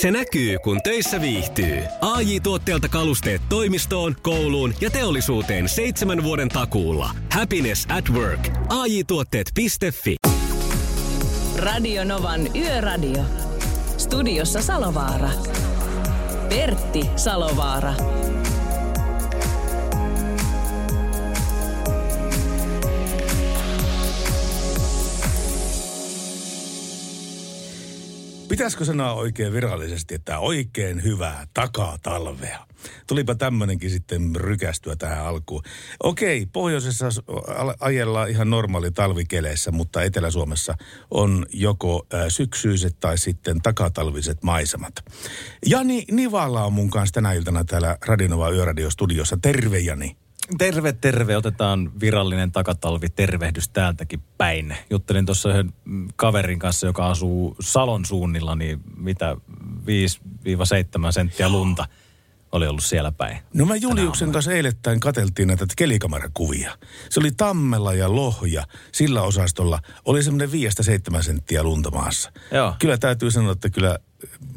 Se näkyy, kun töissä viihtyy. ai tuotteelta kalusteet toimistoon, kouluun ja teollisuuteen seitsemän vuoden takuulla. Happiness at work. ai tuotteetfi Radio Novan Yöradio. Studiossa Salovaara. Pertti Salovaara. Pitäisikö sanoa oikein virallisesti, että oikein hyvää takatalvea? Tulipa tämmönenkin sitten rykästyä tähän alkuun. Okei, pohjoisessa ajellaan ihan normaali talvikeleissä, mutta Etelä-Suomessa on joko syksyiset tai sitten takatalviset maisemat. Jani Nivala on mun kanssa tänä iltana täällä Radinova Yöradio-studiossa. Terve Jani. Terve, terve. Otetaan virallinen takatalvi tervehdys täältäkin päin. Juttelin tuossa yhden kaverin kanssa, joka asuu Salon suunnilla, niin mitä 5-7 senttiä lunta oli ollut siellä päin. No mä Juliuksen kanssa eilettäin kateltiin näitä kelikamera-kuvia. Se oli Tammella ja Lohja. Sillä osastolla oli semmoinen 5-7 senttiä lunta maassa. Joo. Kyllä täytyy sanoa, että kyllä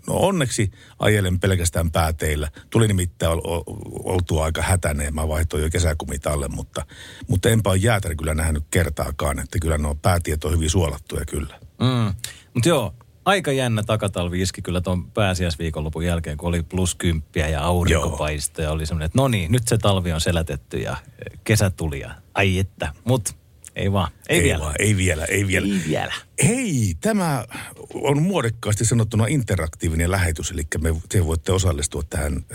No onneksi ajelen pelkästään pääteillä. Tuli nimittäin ol, oltua aika hätäneen. Mä vaihtoin jo kesäkumit alle, mutta, mutta enpä ole jäätäri kyllä nähnyt kertaakaan. Että kyllä nuo päätiet on hyvin suolattuja kyllä. Mm. Mutta joo, aika jännä takatalvi iski kyllä tuon pääsiäisviikonlopun jälkeen, kun oli plus kymppiä ja aurinkopaisto ja oli semmoinen, että no niin, nyt se talvi on selätetty ja kesä tuli ja ai että. Mutta ei vaan. Ei, ei vielä. Vaan, ei vielä, ei vielä. Ei vielä. Hei, tämä on muodikkaasti sanottuna interaktiivinen lähetys, eli me, te voitte osallistua tähän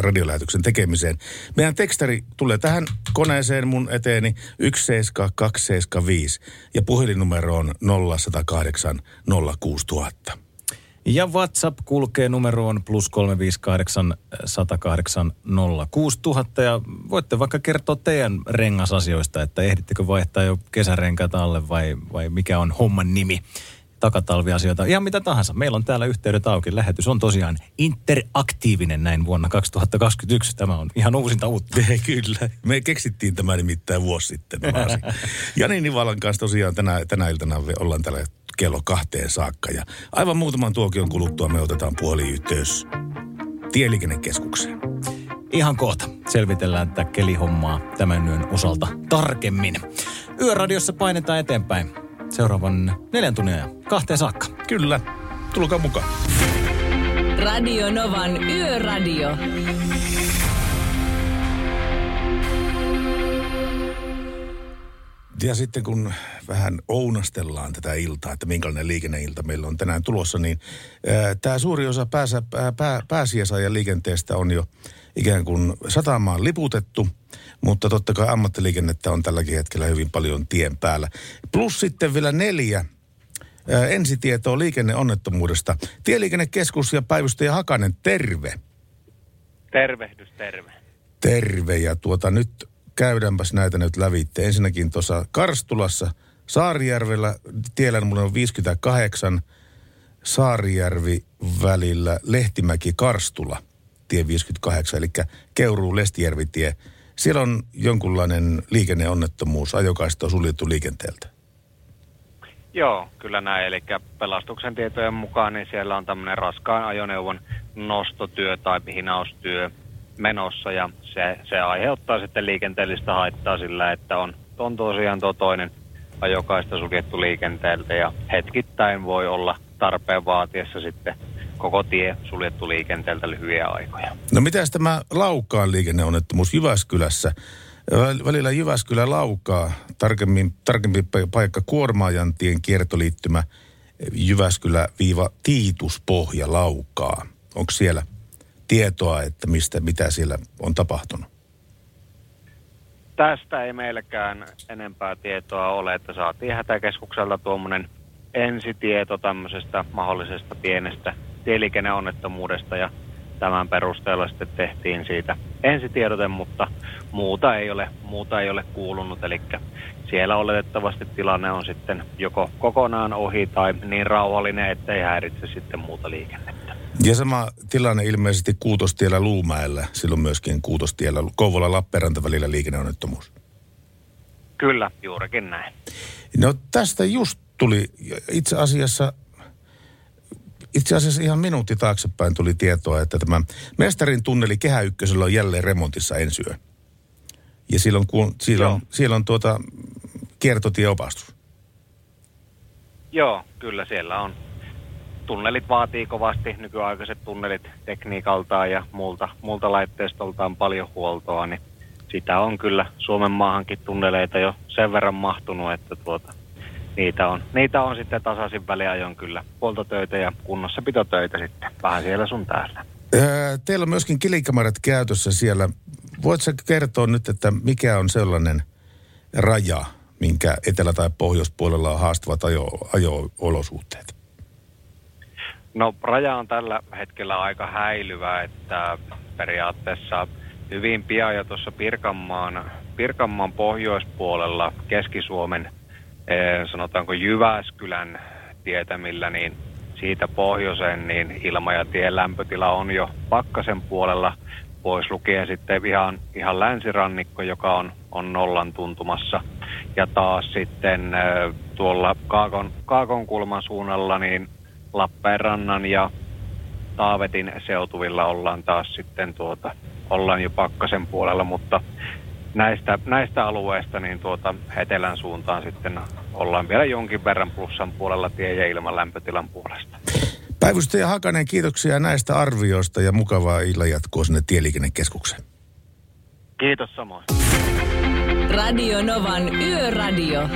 radiolähetyksen tekemiseen. Meidän tekstari tulee tähän koneeseen mun eteeni 17275 ja puhelinnumero on 0108 06000. Ja WhatsApp kulkee numeroon plus 358 108 06000 ja voitte vaikka kertoa teidän rengasasioista, että ehdittekö vaihtaa jo kesärenkaat alle vai, vai mikä on homman nimi takatalviasioita, ihan mitä tahansa. Meillä on täällä yhteydet auki. Lähetys on tosiaan interaktiivinen näin vuonna 2021. Tämä on ihan uusinta uutta. Kyllä. Me keksittiin tämä nimittäin vuosi sitten. Jani Nivalan kanssa tosiaan tänä, tänä iltana ollaan täällä kello kahteen saakka. Ja aivan muutaman tuokion kuluttua me otetaan puoliyhteys tieliikennekeskukseen. Ihan kohta selvitellään tätä kelihommaa tämän yön osalta tarkemmin. Yöradiossa painetaan eteenpäin seuraavan neljän tunnin ajan kahteen saakka. Kyllä, tulkaa mukaan. Radio Novan Yöradio. Ja sitten kun vähän ounastellaan tätä iltaa, että minkälainen liikenneilta meillä on tänään tulossa, niin tämä suuri osa pääsä, pää, pää, pääsiäisaajan liikenteestä on jo ikään kuin satamaan liputettu, mutta totta kai ammattiliikennettä on tälläkin hetkellä hyvin paljon tien päällä. Plus sitten vielä neljä ää, ensitietoa liikenneonnettomuudesta. Tieliikennekeskus ja päivystäjä Hakanen, terve. Tervehdys, terve. Terve ja tuota nyt käydäänpäs näitä nyt lävitte. Ensinnäkin tuossa Karstulassa, Saarijärvellä, tiellä on 58, Saarijärvi välillä Lehtimäki-Karstula, tie 58, eli Keuruu-Lestijärvi-tie. Siellä on jonkunlainen liikenneonnettomuus, ajokaista on suljettu liikenteeltä. Joo, kyllä näin. Eli pelastuksen tietojen mukaan niin siellä on tämmöinen raskaan ajoneuvon nostotyö tai hinaustyö menossa ja se, se aiheuttaa sitten liikenteellistä haittaa sillä, että on, on tosiaan tuo toinen ajokaista suljettu liikenteeltä ja hetkittäin voi olla tarpeen vaatiessa sitten koko tie suljettu liikenteeltä lyhyitä aikoja. No mitä tämä Laukaan liikenneonnettomuus Jyväskylässä? Välillä Jyväskylä Laukaa, tarkemmin, tarkempi paikka Kuormaajantien kiertoliittymä Jyväskylä-Tiituspohja Laukaa. Onko siellä tietoa, että mistä, mitä siellä on tapahtunut? Tästä ei meilläkään enempää tietoa ole, että saatiin hätäkeskukselta tuommoinen ensitieto tämmöisestä mahdollisesta pienestä tieliikenneonnettomuudesta ja tämän perusteella sitten tehtiin siitä ensitiedote, mutta muuta ei ole, muuta ei ole kuulunut, eli siellä oletettavasti tilanne on sitten joko kokonaan ohi tai niin rauhallinen, ettei häiritse sitten muuta liikennettä. Ja sama tilanne ilmeisesti Kuutostiellä Luumäellä, silloin myöskin Kuutostiellä Kouvola-Lappeenranta välillä liikenneonnettomuus. Kyllä, juurikin näin. No tästä just tuli itse asiassa itse asiassa ihan minuutti taaksepäin tuli tietoa, että tämä Mestarin tunneli Kehä Ykkösellä on jälleen remontissa ensi yö. Ja siellä on, ku- siellä on, siellä on tuota kiertotieopastus. Joo, kyllä siellä on. Tunnelit vaatii kovasti, nykyaikaiset tunnelit tekniikaltaan ja muulta, muulta laitteistoltaan paljon huoltoa, niin sitä on kyllä Suomen maahankin tunneleita jo sen verran mahtunut, että tuota, niitä, on, niitä on sitten tasaisin väliajoin kyllä huoltotöitä ja kunnossapitotöitä sitten vähän siellä sun täällä. Teillä on myöskin kilikamarat käytössä siellä. Voitko kertoa nyt, että mikä on sellainen raja, minkä etelä- tai pohjoispuolella on haastavat ajo, ajo-olosuhteet? No raja on tällä hetkellä aika häilyvä, että periaatteessa hyvin pian jo tuossa Pirkanmaan, Pirkanmaan pohjoispuolella Keski-Suomen, eh, sanotaanko Jyväskylän tietämillä, niin siitä pohjoiseen, niin ilma- ja tien lämpötila on jo pakkasen puolella, pois lukien sitten ihan, ihan länsirannikko, joka on, on nollan tuntumassa. Ja taas sitten eh, tuolla Kaakon, Kaakon kulman suunnalla, niin Lappeenrannan ja Taavetin seutuvilla ollaan taas sitten tuota, ollaan jo pakkasen puolella, mutta näistä, näistä alueista niin tuota etelän suuntaan sitten ollaan vielä jonkin verran plussan puolella tie- ja ilman lämpötilan puolesta. Päivystäjä Hakanen, kiitoksia näistä arvioista ja mukavaa illan jatkoa sinne Tieliikennekeskukseen. Kiitos samoin. Radio Novan Yöradio.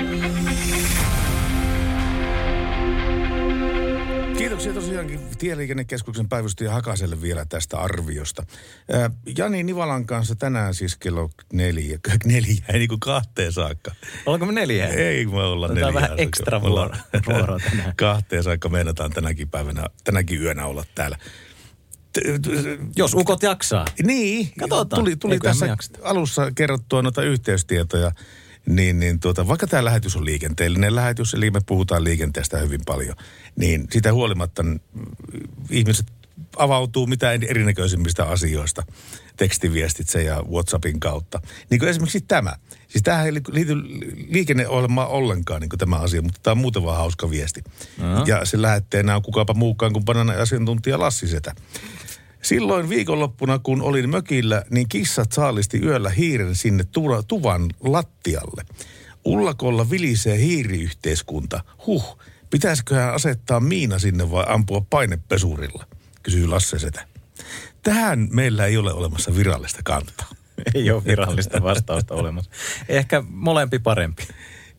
Kiitoksia tosiaankin Tieliikennekeskuksen päivystäjä Hakaselle vielä tästä arviosta. Ää, Jani Nivalan kanssa tänään siis kello neljä, neljä ei niin kuin kahteen saakka. Ollaanko me neljä? Ei me olla Otetaan neljä. vähän ekstra vuoro- vuoroa tänään. kahteen saakka meinataan tänäkin päivänä, tänäkin yönä olla täällä. Jos ukot jaksaa. Niin, Katsotaan. tuli, tuli Eiköhän tässä alussa kerrottua noita yhteystietoja. Niin, niin tuota, vaikka tämä lähetys on liikenteellinen lähetys, eli me puhutaan liikenteestä hyvin paljon, niin sitä huolimatta mm, ihmiset avautuu mitä erinäköisimmistä asioista tekstiviestitse ja WhatsAppin kautta. Niin kuin esimerkiksi tämä. Siis tämähän ei liity liikenneohjelmaan ollenkaan niin kuin tämä asia, mutta tämä on muuten vaan hauska viesti. Aha. Ja se lähetteenä on kukapa muukaan kuin bananan asiantuntija Lassi Setä. Silloin viikonloppuna, kun olin mökillä, niin kissat saalisti yöllä hiiren sinne tu- tuvan lattialle. Ullakolla vilisee hiiriyhteiskunta. Huh, pitäisiköhän asettaa miina sinne vai ampua painepesurilla, kysyy Lasse Setä. Tähän meillä ei ole olemassa virallista kantaa. Ei ole virallista vastausta olemassa. Ehkä molempi parempi.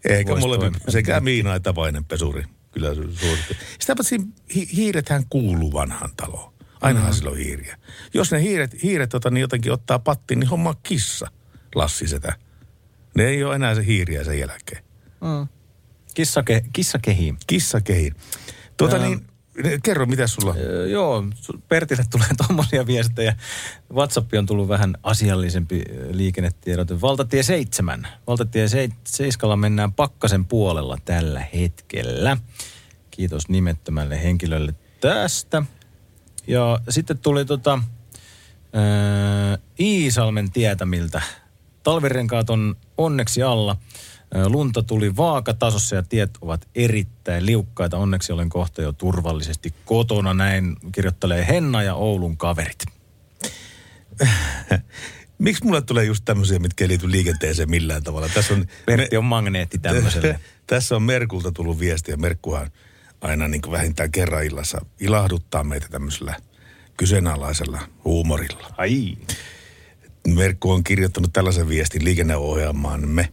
Eikä Voisi molemmin, toimia. sekä miina että painepesuri. Kyllä suosittu. Sitä paitsi hi- hiirethän kuuluu vanhaan taloon. Ainahan mm. sillä on hiiriä. Jos ne hiiret, hiiret tota, niin jotenkin ottaa pattiin, niin homma kissa, Lassi Setä. Ne ei ole enää se hiiriä sen jälkeen. Mm. Kissa, ke, kissa kehii. Kissa kehin. Tuota Ää. niin, kerro mitä sulla... Öö, joo, Pertille tulee tuommoisia viestejä. WhatsApp on tullut vähän asiallisempi ö, liikennetiedote. Valtatie 7. Valtatie 7 mennään Pakkasen puolella tällä hetkellä. Kiitos nimettömälle henkilölle tästä. Ja sitten tuli tota, öö, Iisalmen tietämiltä. Talvirenkaat on onneksi alla. Ö, Lunta tuli vaakatasossa ja tiet ovat erittäin liukkaita. Onneksi olen kohta jo turvallisesti kotona. Näin kirjoittelee Henna ja Oulun kaverit. Miksi mulle tulee just tämmöisiä, mitkä ei liity liikenteeseen millään tavalla? Tässä on, Pertti on magneetti tämmöiselle. Tässä on Merkulta tullut viestiä. Merkkuhan aina niin kuin vähintään kerran illassa ilahduttaa meitä tämmöisellä kyseenalaisella huumorilla. Ai. Merkku on kirjoittanut tällaisen viestin liikenneohjelmaamme.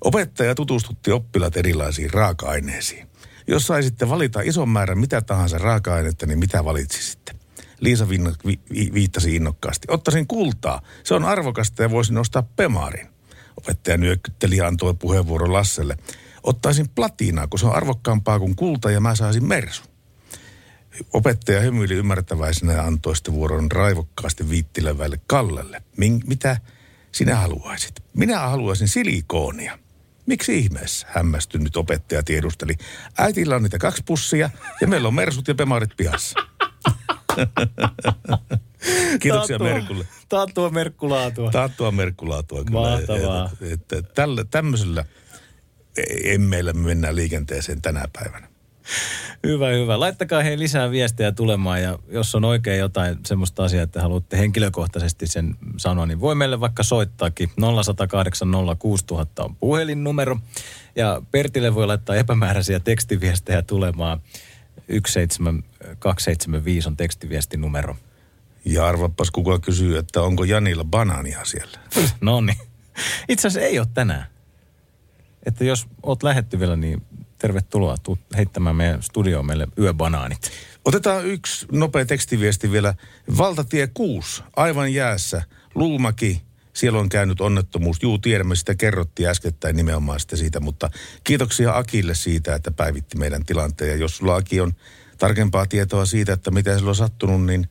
Opettaja tutustutti oppilaat erilaisiin raaka-aineisiin. Jos saisitte valita ison määrän mitä tahansa raaka-ainetta, niin mitä valitsisitte? Liisa vi, vi, viittasi innokkaasti. Ottaisin kultaa. Se on arvokasta ja voisin ostaa pemarin. Opettaja nyökkytteli ja antoi puheenvuoron Lasselle. Ottaisin platinaa, kun se on arvokkaampaa kuin kulta ja mä saisin mersu. Opettaja hymyili ymmärtäväisenä ja antoi sitten vuoron raivokkaasti viittilevälle Kallelle. Min, mitä sinä haluaisit? Minä haluaisin silikoonia. Miksi ihmeessä? Hämmästynyt opettaja tiedusteli. Äitillä on niitä kaksi pussia ja meillä on mersut ja pemarit pihassa. Kiitoksia Taattua- Merkulle. Taattua merkkulaatua. Taattua merkkulaatua kyllä. Mahtavaa. Että, että tällä, tämmöisellä ei- ei meillä me mennään liikenteeseen tänä päivänä. Hyvä, hyvä. Laittakaa hei lisää viestejä tulemaan ja jos on oikein jotain semmoista asiaa, että haluatte henkilökohtaisesti sen sanoa, niin voi meille vaikka soittaakin. 0108 06000 on puhelinnumero ja Pertille voi laittaa epämääräisiä tekstiviestejä tulemaan. 17275 on tekstiviestinumero. Ja arvapas kuka kysyy, että onko Janilla banaania siellä. No niin. Itse asiassa ei ole tänään. Että jos oot lähettyvillä, niin tervetuloa. Tuu heittämään meidän studioon meille yöbanaanit. Otetaan yksi nopea tekstiviesti vielä. Valtatie 6, aivan jäässä. Luumäki, siellä on käynyt onnettomuus. Juu, tiedämme, sitä kerrottiin äskettäin nimenomaan sitä siitä, mutta kiitoksia Akille siitä, että päivitti meidän tilanteen. Ja jos sulla Aki on tarkempaa tietoa siitä, että mitä sillä on sattunut, niin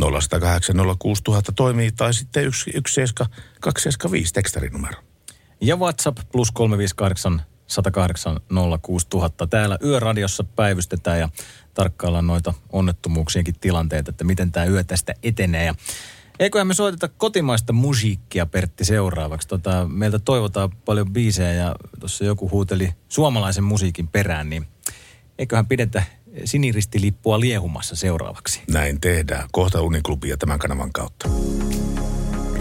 0108 06000 toimii tai sitten 17275 tekstarinumero. Ja WhatsApp plus 358 108 06000. Täällä Yöradiossa päivystetään ja tarkkaillaan noita onnettomuuksienkin tilanteita, että miten tämä yö tästä etenee. Ja eiköhän me soiteta kotimaista musiikkia, Pertti, seuraavaksi. Tota, meiltä toivotaan paljon biisejä ja tuossa joku huuteli suomalaisen musiikin perään, niin eiköhän pidetä siniristilippua liehumassa seuraavaksi. Näin tehdään. Kohta Uniklubia tämän kanavan kautta.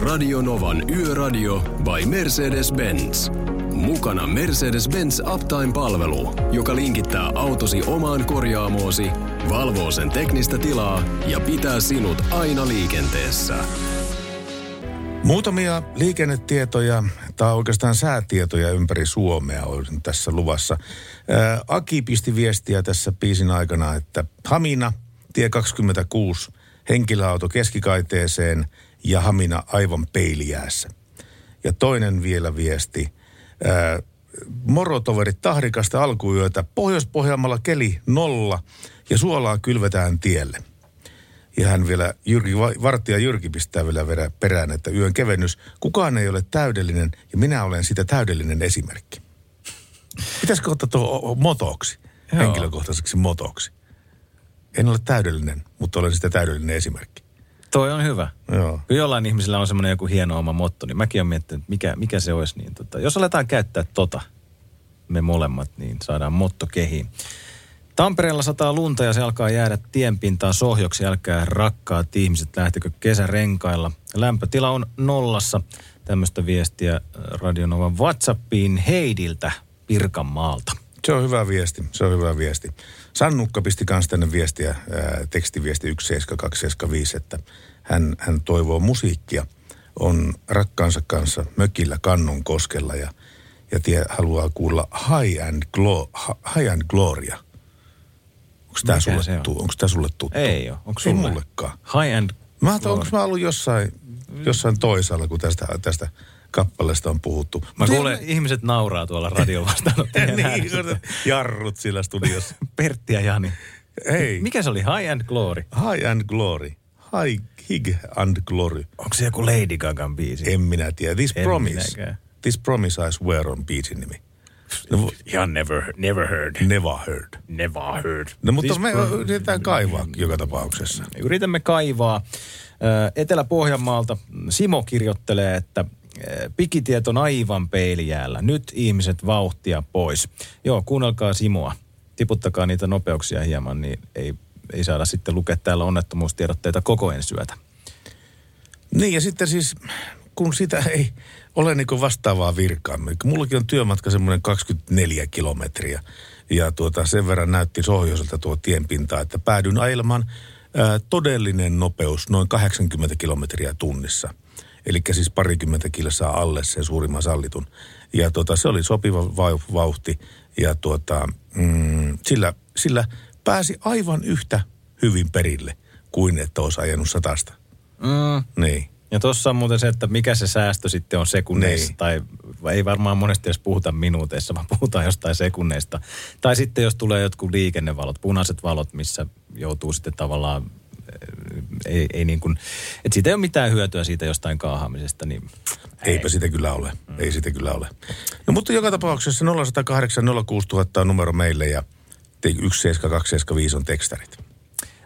Radio Novan Yöradio by Mercedes-Benz. Mukana Mercedes-Benz Uptime-palvelu, joka linkittää autosi omaan korjaamoosi, valvoo sen teknistä tilaa ja pitää sinut aina liikenteessä. Muutamia liikennetietoja tai oikeastaan säätietoja ympäri Suomea on tässä luvassa. Ää, Aki pisti viestiä tässä biisin aikana, että Hamina, tie 26, henkilöauto keskikaiteeseen ja Hamina aivan peilijäässä. Ja toinen vielä viesti, ää, morotoverit tahrikasta alkuyötä, Pohjois-Pohjanmaalla keli nolla ja suolaa kylvetään tielle. Ja hän vielä, Jyrki, vartija Jyrki pistää vielä perään, että yön kevennys, kukaan ei ole täydellinen ja minä olen sitä täydellinen esimerkki. Pitäisikö ottaa tuo motoksi, Joo. henkilökohtaiseksi motoksi? En ole täydellinen, mutta olen sitä täydellinen esimerkki. Toi on hyvä. Joo. Kun jollain ihmisellä on semmoinen joku hieno oma motto, niin mäkin olen miettinyt, mikä, mikä se olisi. Niin tota, jos aletaan käyttää tota, me molemmat, niin saadaan motto kehiin. Tampereella sataa lunta ja se alkaa jäädä tienpintaan sohjoksi. Älkää rakkaat ihmiset, lähtekö kesärenkailla. Lämpötila on nollassa. Tämmöistä viestiä äh, Radionovan WhatsAppiin Heidiltä Pirkanmaalta. Se on hyvä viesti, se on hyvä viesti. Sannukka pisti kanssa tänne viestiä, ää, tekstiviesti 17275, että hän, hän toivoo musiikkia. On rakkaansa kanssa mökillä Kannon koskella ja, ja tie, haluaa kuulla High and, Glo, High and Gloria. Onko tämä sulle, on? tu, sulle tuttu? Ei ole. Onko Ei sulle? mullekaan. High and Mä onko mä ollut jossain, jossain toisaalla, kun tästä, tästä kappaleesta on puhuttu. Mä kuulen, ihmiset nauraa tuolla radio vastaanottajien niin, jarrut sillä studiossa. Pertti ja Jani. Ei. Mikä se oli? High and Glory. High and Glory. High, hig and Glory. Onko se joku Lady Gagan biisi? En minä tiedä. This En Promise. minäkään. This Promise I Swear on biisin nimi. No, Ja never, never heard. never heard. Never heard. No mutta This me pro- yritetään kaivaa joka tapauksessa. Yritämme kaivaa. Etelä-Pohjanmaalta Simo kirjoittelee, että pikitiet on aivan peilijäällä. Nyt ihmiset vauhtia pois. Joo, kuunnelkaa Simoa. Tiputtakaa niitä nopeuksia hieman, niin ei, ei saada sitten lukea täällä onnettomuustiedotteita koko ensyötä. Niin ja sitten siis, kun sitä ei ole niin vastaavaa virkaa. kun Mullakin on työmatka semmoinen 24 kilometriä. Ja tuota, sen verran näytti sohjoiselta tuo tienpinta, että päädyin ajelemaan ää, todellinen nopeus noin 80 kilometriä tunnissa. Eli siis parikymmentä kilsaa alle sen suurimman sallitun. Ja tuota, se oli sopiva vau- vauhti. Ja tuota, mm, sillä, sillä pääsi aivan yhtä hyvin perille kuin että olisi ajanut satasta. Mm. Niin. Ja tuossa on muuten se, että mikä se säästö sitten on sekunneissa. Niin. Tai ei varmaan monesti edes puhuta minuuteissa, vaan puhutaan jostain sekunneista. Tai sitten jos tulee jotkut liikennevalot, punaiset valot, missä joutuu sitten tavallaan, ei, ei niin kuin, että siitä ei ole mitään hyötyä siitä jostain kaahaamisesta, niin Eipä sitä kyllä ole. Ei sitä kyllä ole. No mutta joka tapauksessa 0108 06000 on numero meille ja te- 17275 on tekstarit.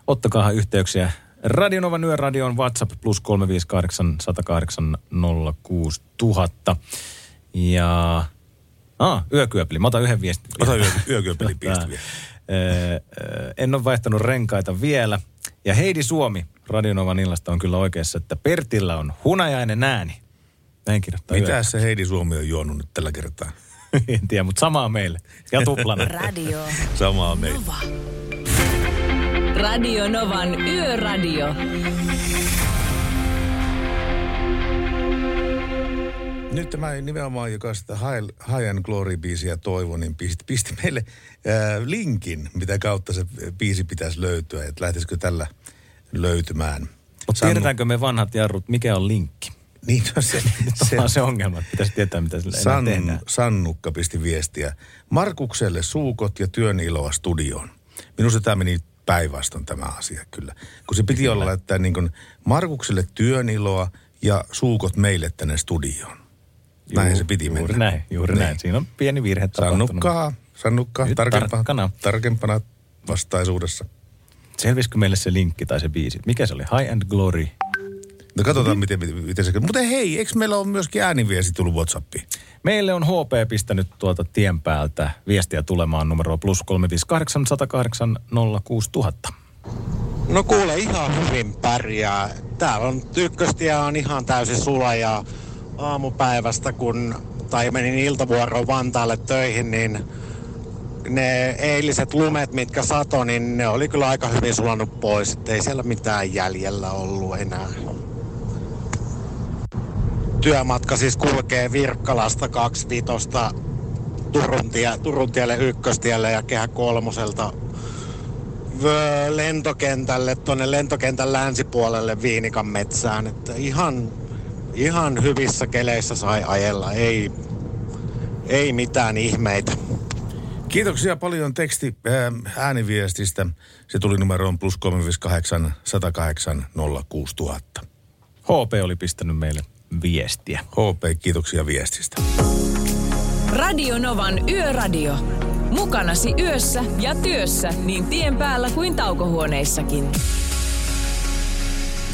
ottakaahan yhteyksiä. Radionovan yöradion WhatsApp plus 358 108 06000. Ja... Ah, yökyöpeli. Mä otan yhden viestin. Ota yö, yökyöpelin pisti vielä. Öö, en ole vaihtanut renkaita vielä. Ja Heidi Suomi Radionovan illasta on kyllä oikeassa, että Pertillä on hunajainen ääni. Näin kirjoittaa Mitä se Heidi Suomi on juonut nyt tällä kertaa? en tiedä, mutta samaa meille. Ja tuplana. Radio Samaa meitä. Nova. Radio Novan Yöradio. Nyt tämä nimenomaan, joka sitä High, High and Glory-biisiä toivoi, niin pisti, pisti meille ää, linkin, mitä kautta se biisi pitäisi löytyä, että lähtisikö tällä löytymään. Mutta tiedetäänkö me vanhat jarrut, mikä on linkki? Niin, no se, Se on se ongelma, että pitäisi tietää, mitä sille enää San, tehdään. Sannukka pisti viestiä. Markukselle suukot ja työn iloa studioon. Minusta tämä meni päinvastoin tämä asia kyllä. Kun se piti olla, että niin kuin Markukselle työn iloa ja suukot meille tänne studioon. Näin Juu, se piti juuri mennä. näin, juuri Niin. näin. Siinä on pieni virhe tapahtunut. Sannukkaa, Sannukka, Nyt tarkempana, tarkempana vastaisuudessa. Selvisikö meille se linkki tai se biisi? Mikä se oli? High and Glory. No katsotaan, miten, miten, miten se... Mutta hei, eikö meillä ole myöskin ääniviesti tullut Whatsappiin? Meille on HP pistänyt tuolta tien päältä viestiä tulemaan numeroa plus 358 108 06000. No kuule, ihan hyvin pärjää. Täällä on ykköstie on ihan täysin sula ja aamupäivästä, kun tai menin iltavuoroon Vantaalle töihin, niin ne eiliset lumet, mitkä sato, niin ne oli kyllä aika hyvin sulanut pois. Et ei siellä mitään jäljellä ollut enää. Työmatka siis kulkee Virkkalasta 25 Turun, tie, Turun tielle ykköstielle ja kehä kolmoselta lentokentälle, tuonne lentokentän länsipuolelle Viinikan metsään. Että ihan, ihan hyvissä keleissä sai ajella, ei, ei mitään ihmeitä. Kiitoksia paljon teksti ää, ääniviestistä. Se tuli numeroon plus 358 108 06000. HP oli pistänyt meille viestiä. HP, kiitoksia viestistä. Radio Novan Yöradio. Mukanasi yössä ja työssä niin tien päällä kuin taukohuoneissakin.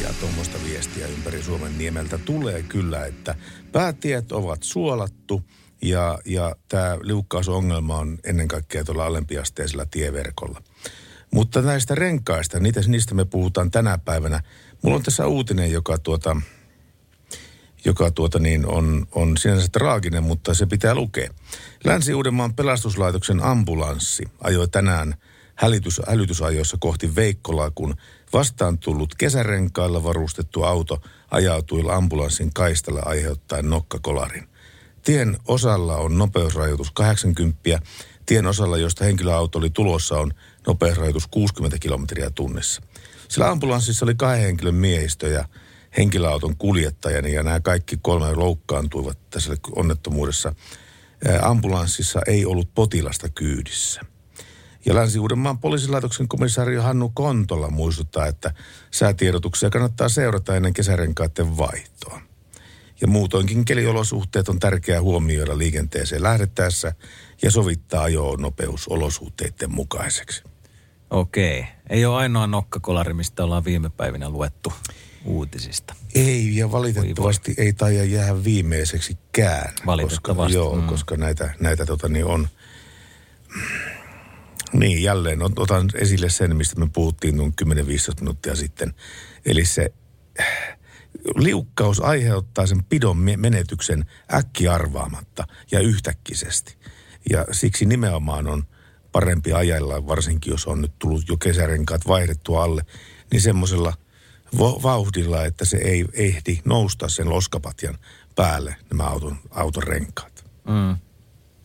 Ja tuommoista viestiä ympäri Suomen niemeltä tulee kyllä, että päätiet ovat suolattu ja, ja tämä liukkausongelma on ennen kaikkea tuolla alempiasteisella tieverkolla. Mutta näistä renkaista, niitä, niistä me puhutaan tänä päivänä. Mulla on tässä uutinen, joka tuota, joka tuota niin on, on sinänsä traaginen, mutta se pitää lukea. Länsi-Uudenmaan pelastuslaitoksen ambulanssi ajoi tänään hälytys, hälytysajoissa kohti Veikkolaa, kun vastaan tullut kesärenkailla varustettu auto ajautui ambulanssin kaistalle aiheuttaen nokkakolarin. Tien osalla on nopeusrajoitus 80, tien osalla, josta henkilöauto oli tulossa, on nopeusrajoitus 60 kilometriä tunnissa. Sillä ambulanssissa oli kahden henkilön miehistö ja henkilöauton kuljettajani ja nämä kaikki kolme loukkaantuivat tässä onnettomuudessa. Ambulanssissa ei ollut potilasta kyydissä. Ja Länsi-Uudenmaan poliisilaitoksen komisario Hannu Kontola muistuttaa, että säätiedotuksia kannattaa seurata ennen kesärenkaiden vaihtoa. Ja muutoinkin keliolosuhteet on tärkeää huomioida liikenteeseen lähdettäessä ja sovittaa ajo nopeus olosuhteiden mukaiseksi. Okei. Ei ole ainoa nokkakolari, mistä ollaan viime päivinä luettu uutisista. Ei, ja valitettavasti ei taida jää viimeiseksikään. Valitettavasti, Koska, joo, mm. koska näitä, näitä tota, niin on... Niin, jälleen ot- otan esille sen, mistä me puhuttiin noin 10-15 minuuttia sitten. Eli se liukkaus aiheuttaa sen pidon me- menetyksen äkkiarvaamatta ja yhtäkkisesti. Ja siksi nimenomaan on parempi ajella, varsinkin jos on nyt tullut jo kesärenkaat vaihdettua alle, niin semmoisella vauhdilla, että se ei ehdi nousta sen loskapatjan päälle, nämä auton, auton renkaat. Mm.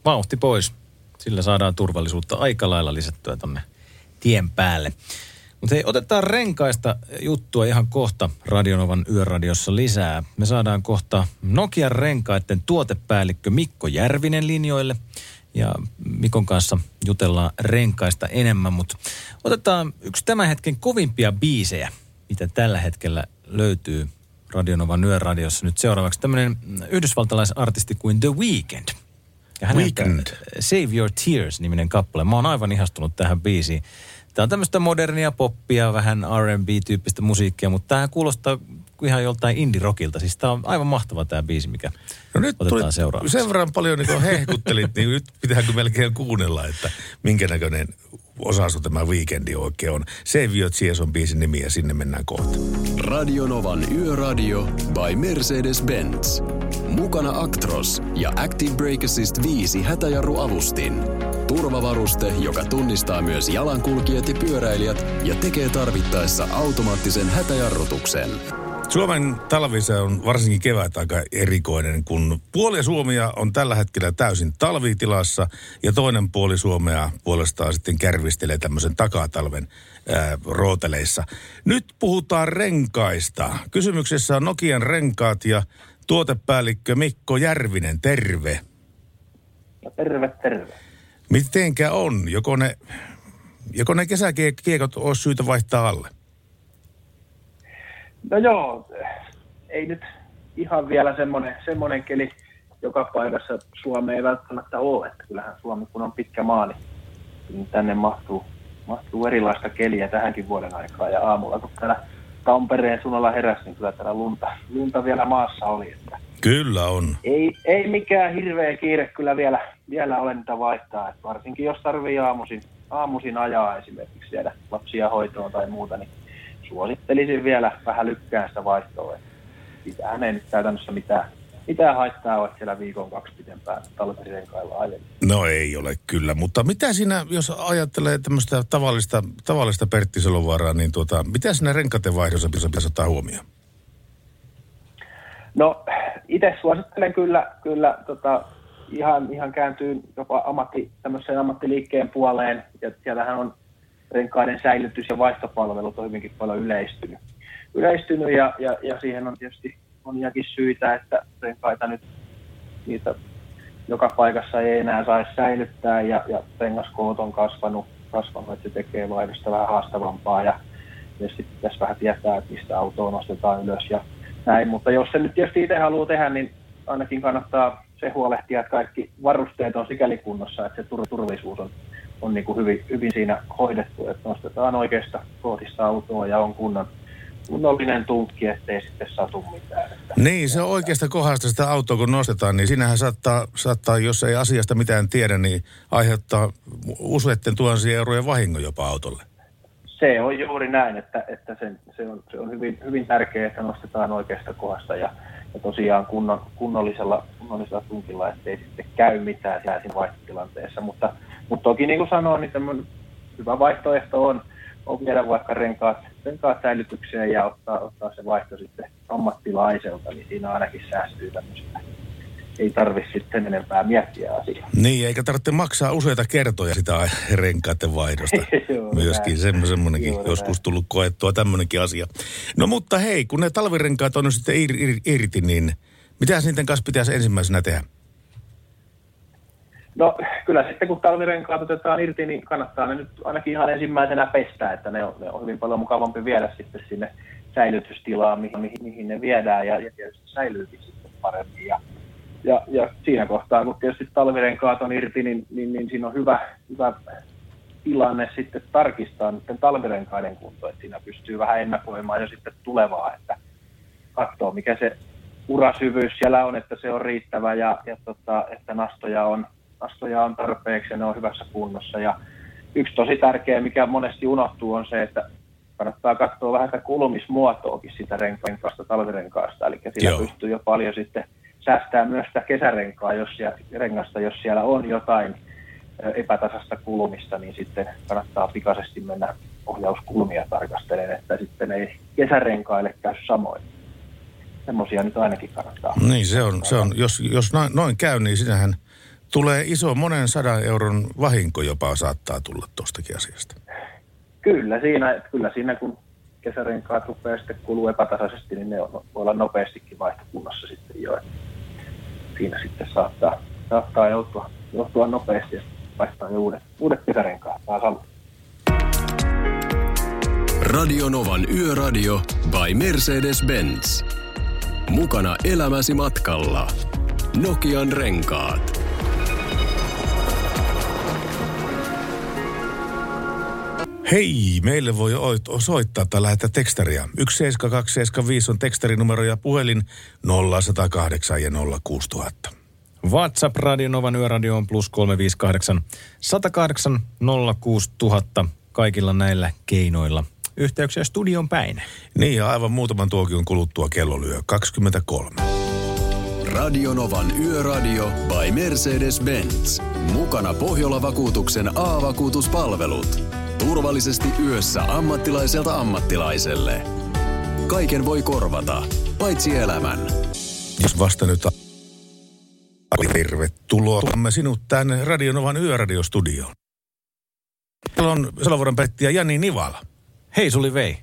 Vauhti pois. Sillä saadaan turvallisuutta aika lailla lisättyä tonne tien päälle. Mutta hei, otetaan renkaista juttua ihan kohta Radionovan yöradiossa lisää. Me saadaan kohta Nokian renkaiden tuotepäällikkö Mikko Järvinen linjoille. Ja Mikon kanssa jutellaan renkaista enemmän, mutta otetaan yksi tämän hetken kovimpia biisejä, mitä tällä hetkellä löytyy Radionovan yöradiossa. Nyt seuraavaksi tämmöinen yhdysvaltalaisartisti kuin The Weeknd. Ja häneltä Weeknd. Save Your Tears-niminen kappale. Mä oon aivan ihastunut tähän biisiin. Tämä on tämmöistä modernia poppia, vähän R&B-tyyppistä musiikkia, mutta tämä kuulostaa ihan joltain indie-rockilta. Siis tämä on aivan mahtava tämä biisi, mikä No nyt otetaan tuli seuraavaksi. sen verran paljon niin hehkuttelit, niin nyt pitääkö melkein kuunnella, että minkä näköinen osasto tämä weekendi oikein on. Save Tears on biisin nimi ja sinne mennään kohta. Radionovan Yöradio by Mercedes-Benz. Mukana Actros ja Active Brake Assist 5 hätäjarruavustin. Turvavaruste, joka tunnistaa myös jalankulkijat ja pyöräilijät ja tekee tarvittaessa automaattisen hätäjarrutuksen. Suomen talvise on varsinkin kevät aika erikoinen, kun puoli Suomea on tällä hetkellä täysin talvitilassa ja toinen puoli Suomea puolestaan sitten kärvistelee tämmöisen takatalven ää, rooteleissa. Nyt puhutaan renkaista. Kysymyksessä on Nokian renkaat ja tuotepäällikkö Mikko Järvinen, terve. No, terve, terve. Mitenkä on? Joko ne, joko ne kesäkiekot olisi syytä vaihtaa alle? No joo, ei nyt ihan vielä semmoinen, semmoinen keli joka paikassa Suomeen ei välttämättä ole. Että kyllähän Suomi, kun on pitkä maa, niin, niin tänne mahtuu, mahtuu erilaista keliä tähänkin vuoden aikaa. Ja aamulla, kun täällä Tampereen suunnalla heräsi, niin kyllä täällä lunta, lunta vielä maassa oli. Että Kyllä on. ei, ei mikään hirveä kiire kyllä vielä, vielä ole niitä vaihtaa. Että varsinkin jos tarvii aamuisin, aamuisin ajaa esimerkiksi viedä lapsia hoitoon tai muuta, niin suosittelisin vielä vähän lykkään sitä vaihtoa. Että Sitähän ei nyt käytännössä mitään, mitään haittaa ole siellä viikon kaksi pitempään talvirenkailla ajella. No ei ole kyllä, mutta mitä siinä, jos ajattelee tämmöistä tavallista, tavallista Pertti Salovaaraa, niin tuota, mitä siinä renkaiden vaihdossa pitäisi ottaa huomioon? No itse suosittelen kyllä, kyllä tota, ihan, ihan kääntyy jopa ammatti, tämmöiseen ammattiliikkeen puoleen. Ja siellähän on renkaiden säilytys- ja vaihtopalvelut on hyvinkin paljon yleistynyt. Yleistynyt ja, ja, ja siihen on tietysti moniakin syitä, että renkaita nyt niitä joka paikassa ei enää saisi säilyttää ja, ja rengaskoot on kasvanut, kasvanut, että se tekee vaihdosta vähän haastavampaa ja tietysti pitäisi vähän tietää, että mistä autoa nostetaan ylös ja näin, mutta jos se nyt tietysti itse haluaa tehdä, niin ainakin kannattaa se huolehtia, että kaikki varusteet on sikäli kunnossa, että se tur- turvallisuus on, on niin kuin hyvin, hyvin siinä hoidettu, että nostetaan oikeasta kootista autoa ja on kunnon, kunnollinen tunkki, ettei sitten satu mitään. Että Niin, se on oikeasta kohdasta sitä autoa, kun nostetaan, niin sinähän saattaa, saattaa, jos ei asiasta mitään tiedä, niin aiheuttaa useiden tuhansien eurojen vahingon jopa autolle. se on juuri näin, että, että se, se, on, se on hyvin, hyvin tärkeää, että nostetaan oikeasta kohdasta ja, ja tosiaan kunnon, kunnollisella, kunnollisella tunkilla, ettei sitten käy mitään siinä vaihtotilanteessa. Mutta, mutta toki niin kuin sanoin, niin tämmöinen hyvä vaihtoehto on, on viedä vaikka renkaat, renkaat säilytykseen ja ottaa, ottaa se vaihto sitten ammattilaiselta, niin siinä ainakin säästyy tämmöistä. Ei tarvitse sitten enempää miettiä asiaa. Niin, eikä tarvitse maksaa useita kertoja sitä renkaiden vaihdosta. Joo, Myöskin semmo- semmoinenkin Juuri joskus näin. tullut koettua tämmöinenkin asia. No mutta hei, kun ne talvirenkaat on nyt sitten ir, ir, irti, niin mitä niiden kanssa pitäisi ensimmäisenä tehdä? No kyllä sitten kun talvirenkaat otetaan irti, niin kannattaa ne nyt ainakin ihan ensimmäisenä pestä, että ne on, ne on hyvin paljon mukavampi viedä sitten sinne säilytystilaan, mihin, mihin, mihin ne viedään ja, ja tietysti säilyykin sitten paremmin. Ja, ja, ja siinä kohtaa, kun tietysti talvirenkaat on irti, niin, niin, niin siinä on hyvä, hyvä tilanne sitten tarkistaa niiden talvirenkaiden kunto, että siinä pystyy vähän ennakoimaan jo sitten tulevaa, että katsoo mikä se urasyvyys siellä on, että se on riittävä ja, ja tota, että nastoja on, nastoja on tarpeeksi ja ne on hyvässä kunnossa. Ja yksi tosi tärkeä, mikä monesti unohtuu, on se, että kannattaa katsoa vähän sitä kulumismuotoakin sitä renkaasta, talvirenkaasta. Eli sillä Joo. pystyy jo paljon sitten säästää myös sitä kesärenkaa, jos siellä, rengasta, jos siellä on jotain epätasasta kulumista, niin sitten kannattaa pikaisesti mennä ohjauskulmia tarkastelemaan, että sitten ei kesärenkaille käy samoin. Semmoisia nyt ainakin kannattaa. Niin, se on, se on jos, jos noin, noin käy, niin sinähän tulee iso monen sadan euron vahinko jopa saattaa tulla tuostakin asiasta. Kyllä siinä, kyllä siinä kun kesärenkaat rupeaa sitten kuluu epätasaisesti, niin ne on, voi olla nopeastikin vaihtokunnassa sitten jo. Siinä sitten saattaa, saattaa joutua, joutua nopeasti ja vaihtaa jo uudet, uudet kesärenkaat taas. Radionovan Yöradio by Mercedes-Benz. Mukana elämäsi matkalla. Nokian renkaat. Hei, meille voi oit- soittaa tai lähettää tekstaria. 17275 on tekstarinumero ja puhelin 0108 ja 06000. WhatsApp Radionovan yöradio on plus 358 108 06000 kaikilla näillä keinoilla. Yhteyksiä studion päin. Niin ja aivan muutaman tuokion kuluttua kello lyö 23. Radionovan Yöradio by Mercedes-Benz. Mukana Pohjola-vakuutuksen A-vakuutuspalvelut. Turvallisesti yössä ammattilaiselta ammattilaiselle. Kaiken voi korvata, paitsi elämän. Jos vasta nyt tervetuloa. Tuomme sinut tänne Radionovan yöradiostudioon. Täällä on Salovuoden Petti ja Jani Nivala. Hei Suli Vei.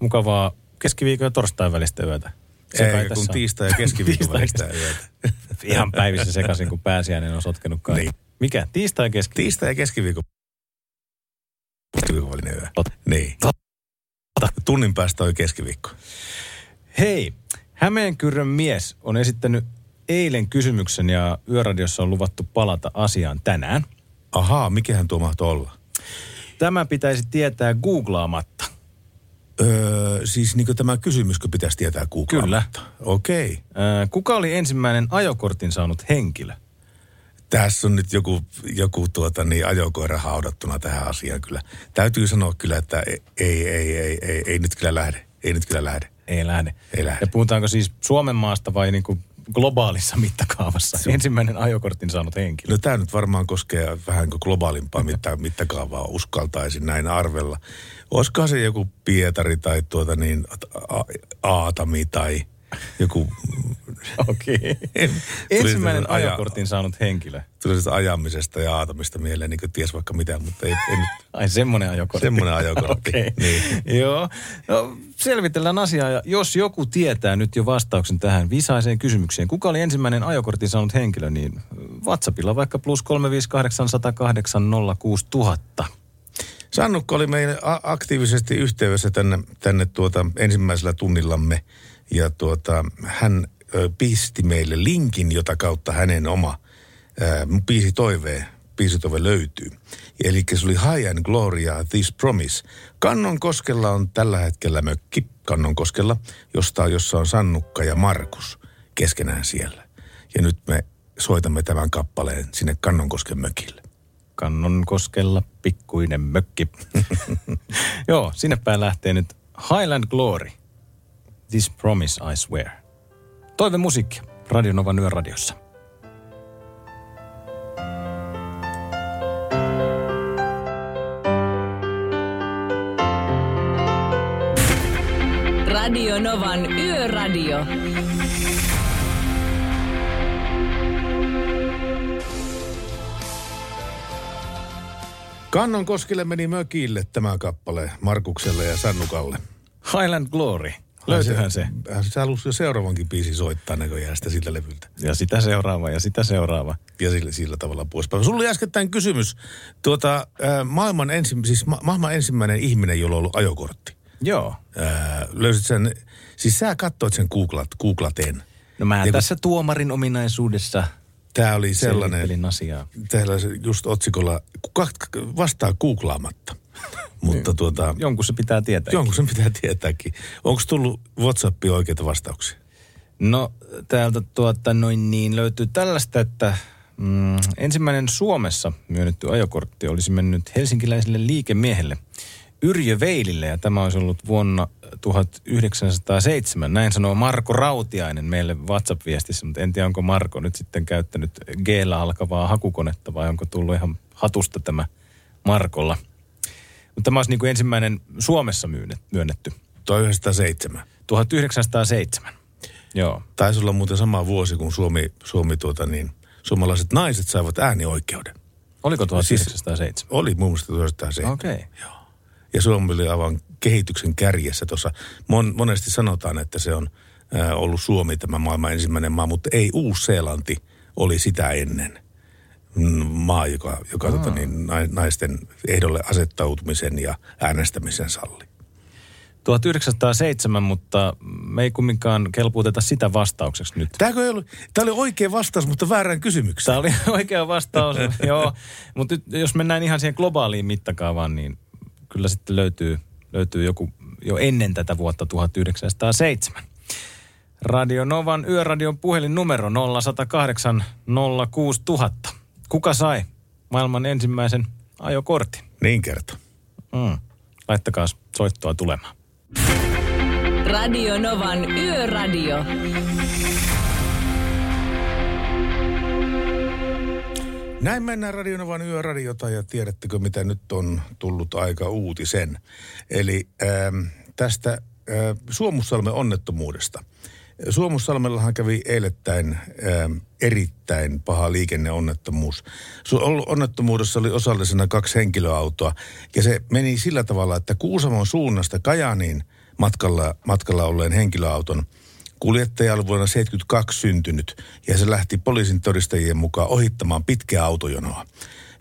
Mukavaa keskiviikon ja torstain välistä yötä. Se Ei, kun tiistai ja keskiviikon välistä yötä. Ihan päivissä sekaisin, kun pääsiäinen on sotkenut kaikki. Niin. Mikä? Tiistai ja keskiviikko? Tiistai ja keskiviikon välinen yö. Totta. Niin. Tunnin päästä on keskiviikko. Hei, Hämeenkyrön mies on esittänyt eilen kysymyksen ja Yöradiossa on luvattu palata asiaan tänään. Ahaa, mikähän tuo mahtoi olla? Tämä pitäisi tietää googlaamatta. Öö, siis niin tämä kysymyskö pitäisi tietää kuukautta? Okei. Okay. Ää, Kuka oli ensimmäinen ajokortin saanut henkilö? Tässä on nyt joku, joku tuota, niin ajokoira haudattuna tähän asiaan kyllä. Täytyy sanoa kyllä, että ei, ei, ei, ei, ei, ei nyt kyllä lähde. Ei nyt kyllä lähde. Ei lähde. Ei lähde. Ja puhutaanko siis Suomen maasta vai niin kuin globaalissa mittakaavassa? Ensimmäinen ajokortin saanut henkilö. No tämä nyt varmaan koskee vähän kuin globaalimpaa mitta, mittakaavaa, uskaltaisin näin arvella. Olisikohan se joku Pietari tai tuota niin, A- Aatami tai joku... Okei. Tuli Ensimmäinen aja- ajokortin saanut henkilö. Tuli sitä ajamisesta ja aatamista mieleen, niin kuin ties vaikka mitä, mutta ei, ei nyt Ai semmoinen ajokortti. semmoinen ajokortti. Okei. Niin. Joo. No, selvitellään asiaa ja jos joku tietää nyt jo vastauksen tähän visaiseen kysymykseen, kuka oli ensimmäinen ajokortin saanut henkilö, niin WhatsAppilla vaikka plus 358 108 06000. Sannukka oli meille aktiivisesti yhteydessä tänne, tänne tuota ensimmäisellä tunnillamme ja tuota, hän ö, pisti meille linkin, jota kautta hänen oma ää, biisitoive, biisitoive löytyy. Eli se oli High and Gloria, This Promise. Kannonkoskella on tällä hetkellä mökki Kannonkoskella, josta, jossa on Sannukka ja Markus keskenään siellä. Ja nyt me soitamme tämän kappaleen sinne Kannonkosken mökille. Kannonkoskella pikkuinen mökki. Joo, sinne päin lähtee nyt Highland Glory. This promise I swear. Toive musiikki. Radionovan yöradiossa. Radio Novan Yöradio. Kannonkoskelle meni mökille tämä kappale Markukselle ja Sannukalle. Highland Glory. Löytyyhän se. Hän se halusi jo seuraavankin biisi soittaa näköjään sitä siltä levyltä. Ja sitä seuraava ja sitä seuraava. Ja sillä, sillä tavalla poispäin. Sulla oli äskettäin kysymys. Tuota, ää, maailman, ensi, siis ma- maailman ensimmäinen ihminen, jolla on ollut ajokortti. Joo. Ää, löysit sen, siis sä katsoit sen googlat, googlaten. No mä Niin kun- tässä tuomarin ominaisuudessa Tämä oli sellainen, selvittelin asiaa. täällä se just otsikolla, vastaa googlaamatta. Mutta tuota, Jonkun se pitää tietää. jonkun sen pitää tietääkin. Onko tullut WhatsAppiin oikeita vastauksia? No täältä tuota noin niin löytyy tällaista, että mm, ensimmäinen Suomessa myönnetty ajokortti olisi mennyt helsinkiläiselle liikemiehelle Yrjö Veilille ja tämä olisi ollut vuonna 1907. Näin sanoo Marko Rautiainen meille WhatsApp-viestissä, mutta en tiedä onko Marko nyt sitten käyttänyt g alkavaa hakukonetta vai onko tullut ihan hatusta tämä Markolla. Mutta tämä olisi niin kuin ensimmäinen Suomessa myönnetty. 1907. 1907. Joo. Taisi olla muuten sama vuosi, kun Suomi, Suomi tuota niin, suomalaiset naiset saivat äänioikeuden. Oliko 1907? Oli muun muassa 1907. Okei. Okay. Ja Suomi oli aivan kehityksen kärjessä tuossa. Mon, monesti sanotaan, että se on ää, ollut Suomi tämä maailman ensimmäinen maa, mutta ei Uus-Seelanti oli sitä ennen mm, maa, joka, joka tota, niin, nai- naisten ehdolle asettautumisen ja äänestämisen salli. 1907, mutta me ei kumminkaan kelpuuteta sitä vastaukseksi nyt. Ei ollut, tämä oli oikea vastaus, mutta väärään kysymykseen. Tämä oli oikea vastaus, joo. Mutta nyt, jos mennään ihan siihen globaaliin mittakaavaan, niin kyllä sitten löytyy, löytyy joku jo ennen tätä vuotta 1907. Radio Novan yöradion puhelinnumero 0108 06000. Kuka sai maailman ensimmäisen ajokortin? Niin kertoo. Mm. Laittakaa soittoa tulemaan. Radio Novan Yöradio. Näin mennään Radionovan yöradiota ja tiedättekö mitä nyt on tullut aika uutisen. Eli ähm, tästä äh, Suomussalmen onnettomuudesta. Suomussalmellahan kävi eilettäin ähm, erittäin paha liikenneonnettomuus. Onnettomuudessa oli osallisena kaksi henkilöautoa ja se meni sillä tavalla, että Kuusamon suunnasta Kajaniin matkalla, matkalla olleen henkilöauton – Kuljettaja oli vuonna 72 syntynyt ja se lähti poliisin todistajien mukaan ohittamaan pitkää autojonoa.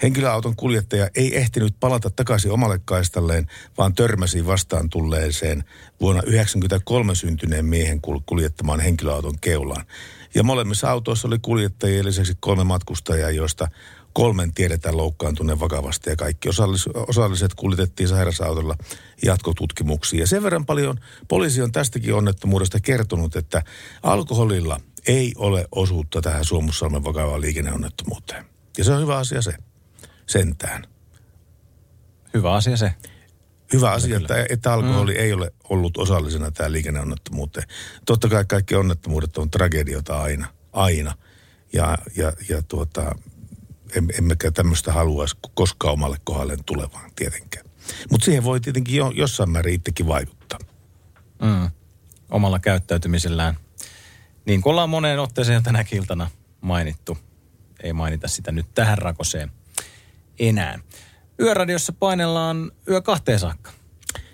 Henkilöauton kuljettaja ei ehtinyt palata takaisin omalle kaistalleen, vaan törmäsi vastaan tulleeseen vuonna 1993 syntyneen miehen kuljettamaan henkilöauton keulaan. Ja molemmissa autoissa oli kuljettajia lisäksi kolme matkustajaa, joista kolmen tiedetään loukkaantuneen vakavasti ja kaikki osallis- osalliset kuljetettiin sairausautolla jatkotutkimuksiin. Ja sen verran paljon poliisi on tästäkin onnettomuudesta kertonut, että alkoholilla ei ole osuutta tähän Suomussalmen vakavaan liikenneonnettomuuteen. Ja se on hyvä asia se, sentään. Hyvä asia se. Hyvä asia, että, että alkoholi mm. ei ole ollut osallisena tähän liikenneonnettomuuteen. Totta kai kaikki onnettomuudet on tragedioita aina, aina. Ja, ja, ja tuota, emmekä tämmöistä haluaisi koskaan omalle kohdalleen tulevaan tietenkään. Mutta siihen voi tietenkin jo, jossain määrin itsekin vaikuttaa. Mm. Omalla käyttäytymisellään. Niin kuin ollaan moneen otteeseen tänä kiltana mainittu. Ei mainita sitä nyt tähän rakoseen enää. Yöradiossa painellaan yö kahteen saakka.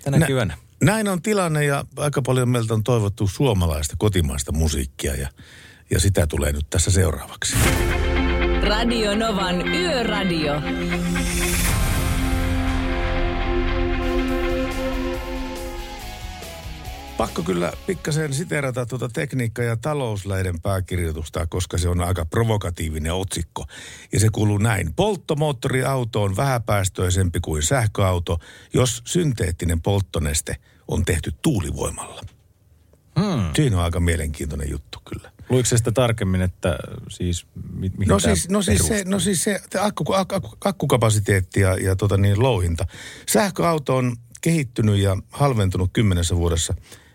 Tänä Nä, yönä. Näin on tilanne ja aika paljon meiltä on toivottu suomalaista kotimaista musiikkia ja, ja sitä tulee nyt tässä seuraavaksi. Radio Novan Yöradio. Pakko kyllä pikkasen siterata tuota tekniikka- ja talouslehden pääkirjoitusta, koska se on aika provokatiivinen otsikko. Ja se kuuluu näin. Polttomoottoriauto on vähäpäästöisempi kuin sähköauto, jos synteettinen polttoneste on tehty tuulivoimalla. Hmm. Siinä on aika mielenkiintoinen juttu. Luiko se sitä tarkemmin, että siis mi- mihin no siis, no siis se, no siis se akku, akku, akkukapasiteetti ja, ja tota niin, louhinta. Sähköauto on kehittynyt ja halventunut kymmenessä vuodessa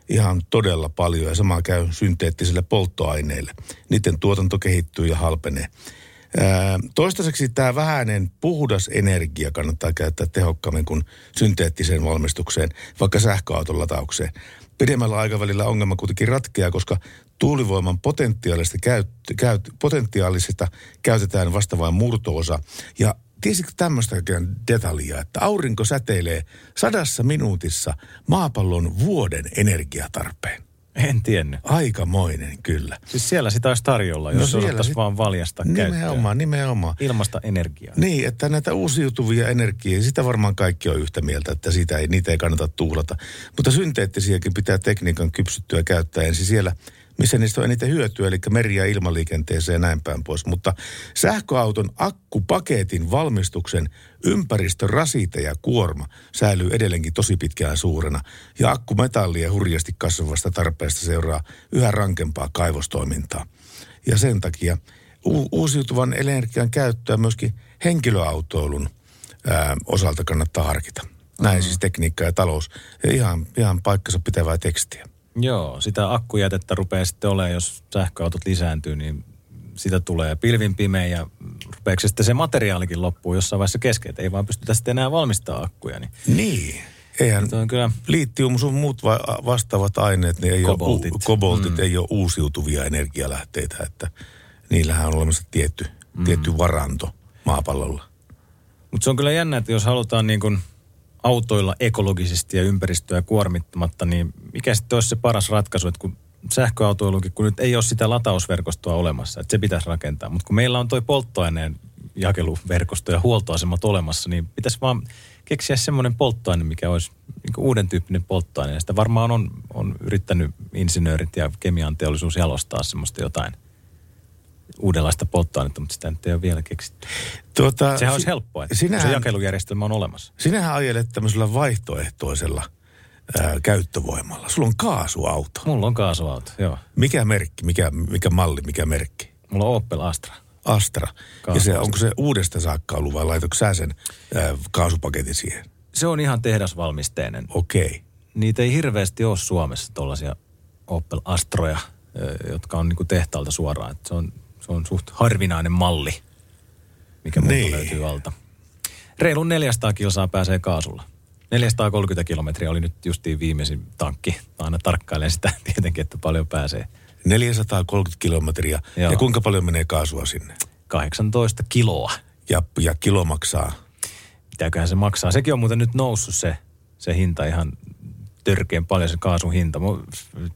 ihan todella paljon ja sama käy synteettisille polttoaineille. Niiden tuotanto kehittyy ja halpenee. Toistaiseksi tämä vähäinen puhdas energia kannattaa käyttää tehokkaammin kuin synteettiseen valmistukseen, vaikka sähköauton lataukseen. Pidemmällä aikavälillä ongelma kuitenkin ratkeaa, koska tuulivoiman potentiaalista, käyt, käyt, potentiaalista käytetään vasta vain murtoosa. Ja tiesitkö tämmöistä detaljia, että aurinko säteilee sadassa minuutissa maapallon vuoden energiatarpeen? En tiennyt. Aikamoinen, kyllä. Siis siellä sitä olisi tarjolla, jos no osattaisiin sit... vaan valjasta Nimenomaan, käyttöön. nimenomaan. Ilmasta energiaa. Niin, että näitä uusiutuvia energiaa, sitä varmaan kaikki on yhtä mieltä, että sitä ei, niitä ei kannata tuhlata. Mutta synteettisiäkin pitää tekniikan kypsyttyä käyttää ensin siellä – missä niistä on eniten hyötyä, eli meri- ja ilmaliikenteeseen ja näin päin pois. Mutta sähköauton akkupaketin valmistuksen ympäristörasite ja kuorma säilyy edelleenkin tosi pitkään suurena. Ja akkumetallia hurjasti kasvavasta tarpeesta seuraa yhä rankempaa kaivostoimintaa. Ja sen takia u- uusiutuvan energian käyttöä myöskin henkilöautoilun ää, osalta kannattaa harkita. Näin mm-hmm. siis tekniikka ja talous. Ja ihan, ihan paikkansa pitävää tekstiä. Joo, sitä akkujätettä rupeaa sitten olemaan, jos sähköautot lisääntyy, niin sitä tulee pilvin pimeä ja rupeeko sitten se materiaalikin loppuu jossain vaiheessa kesken, ei vaan pystytä sitten enää valmistaa akkuja. Niin, niin. Eihän on kyllä... litium sun muut va- vastaavat aineet, niin ei koboltit, ole, koboltit mm. ei ole uusiutuvia energialähteitä, että niillähän on olemassa tietty, mm. tietty varanto maapallolla. Mutta se on kyllä jännä, että jos halutaan niin kuin autoilla ekologisesti ja ympäristöä kuormittamatta, niin mikä sitten olisi se paras ratkaisu, että kun sähköautoilukin, kun nyt ei ole sitä latausverkostoa olemassa, että se pitäisi rakentaa. Mutta kun meillä on tuo polttoaineen jakeluverkosto ja huoltoasemat olemassa, niin pitäisi vaan keksiä semmoinen polttoaine, mikä olisi niin uuden tyyppinen polttoaine. Ja sitä varmaan on, on yrittänyt insinöörit ja kemian teollisuus jalostaa semmoista jotain – uudenlaista polttoainetta, mutta sitä nyt ei ole vielä keksitty. Tuota, Sehän olisi helppoa, että sinähän, se jakelujärjestelmä on olemassa. Sinähän ajelet tämmöisellä vaihtoehtoisella ää, käyttövoimalla. Sulla on kaasuauto. Mulla on kaasuauto, joo. Mikä merkki, mikä, mikä malli, mikä merkki? Mulla on Opel Astra. Astra. Ja se, onko se uudesta saakka ollut vai laitoiko sä sen ää, kaasupaketin siihen? Se on ihan tehdasvalmisteinen. Okei. Okay. Niitä ei hirveästi ole Suomessa tuollaisia Opel Astroja, jotka on niinku tehtaalta suoraan. Et se, on, se on suht harvinainen malli, mikä multa Niin. löytyy alta. Reilun 400 kilsaa pääsee kaasulla. 430 kilometriä oli nyt justiin viimeisin tankki. Mä aina tarkkailen sitä tietenkin, että paljon pääsee. 430 kilometriä. Joo. Ja kuinka paljon menee kaasua sinne? 18 kiloa. Ja, ja kilo maksaa. Mitäköhän se maksaa? Sekin on muuten nyt noussut se, se hinta ihan törkeän paljon, se kaasun hinta. Mu-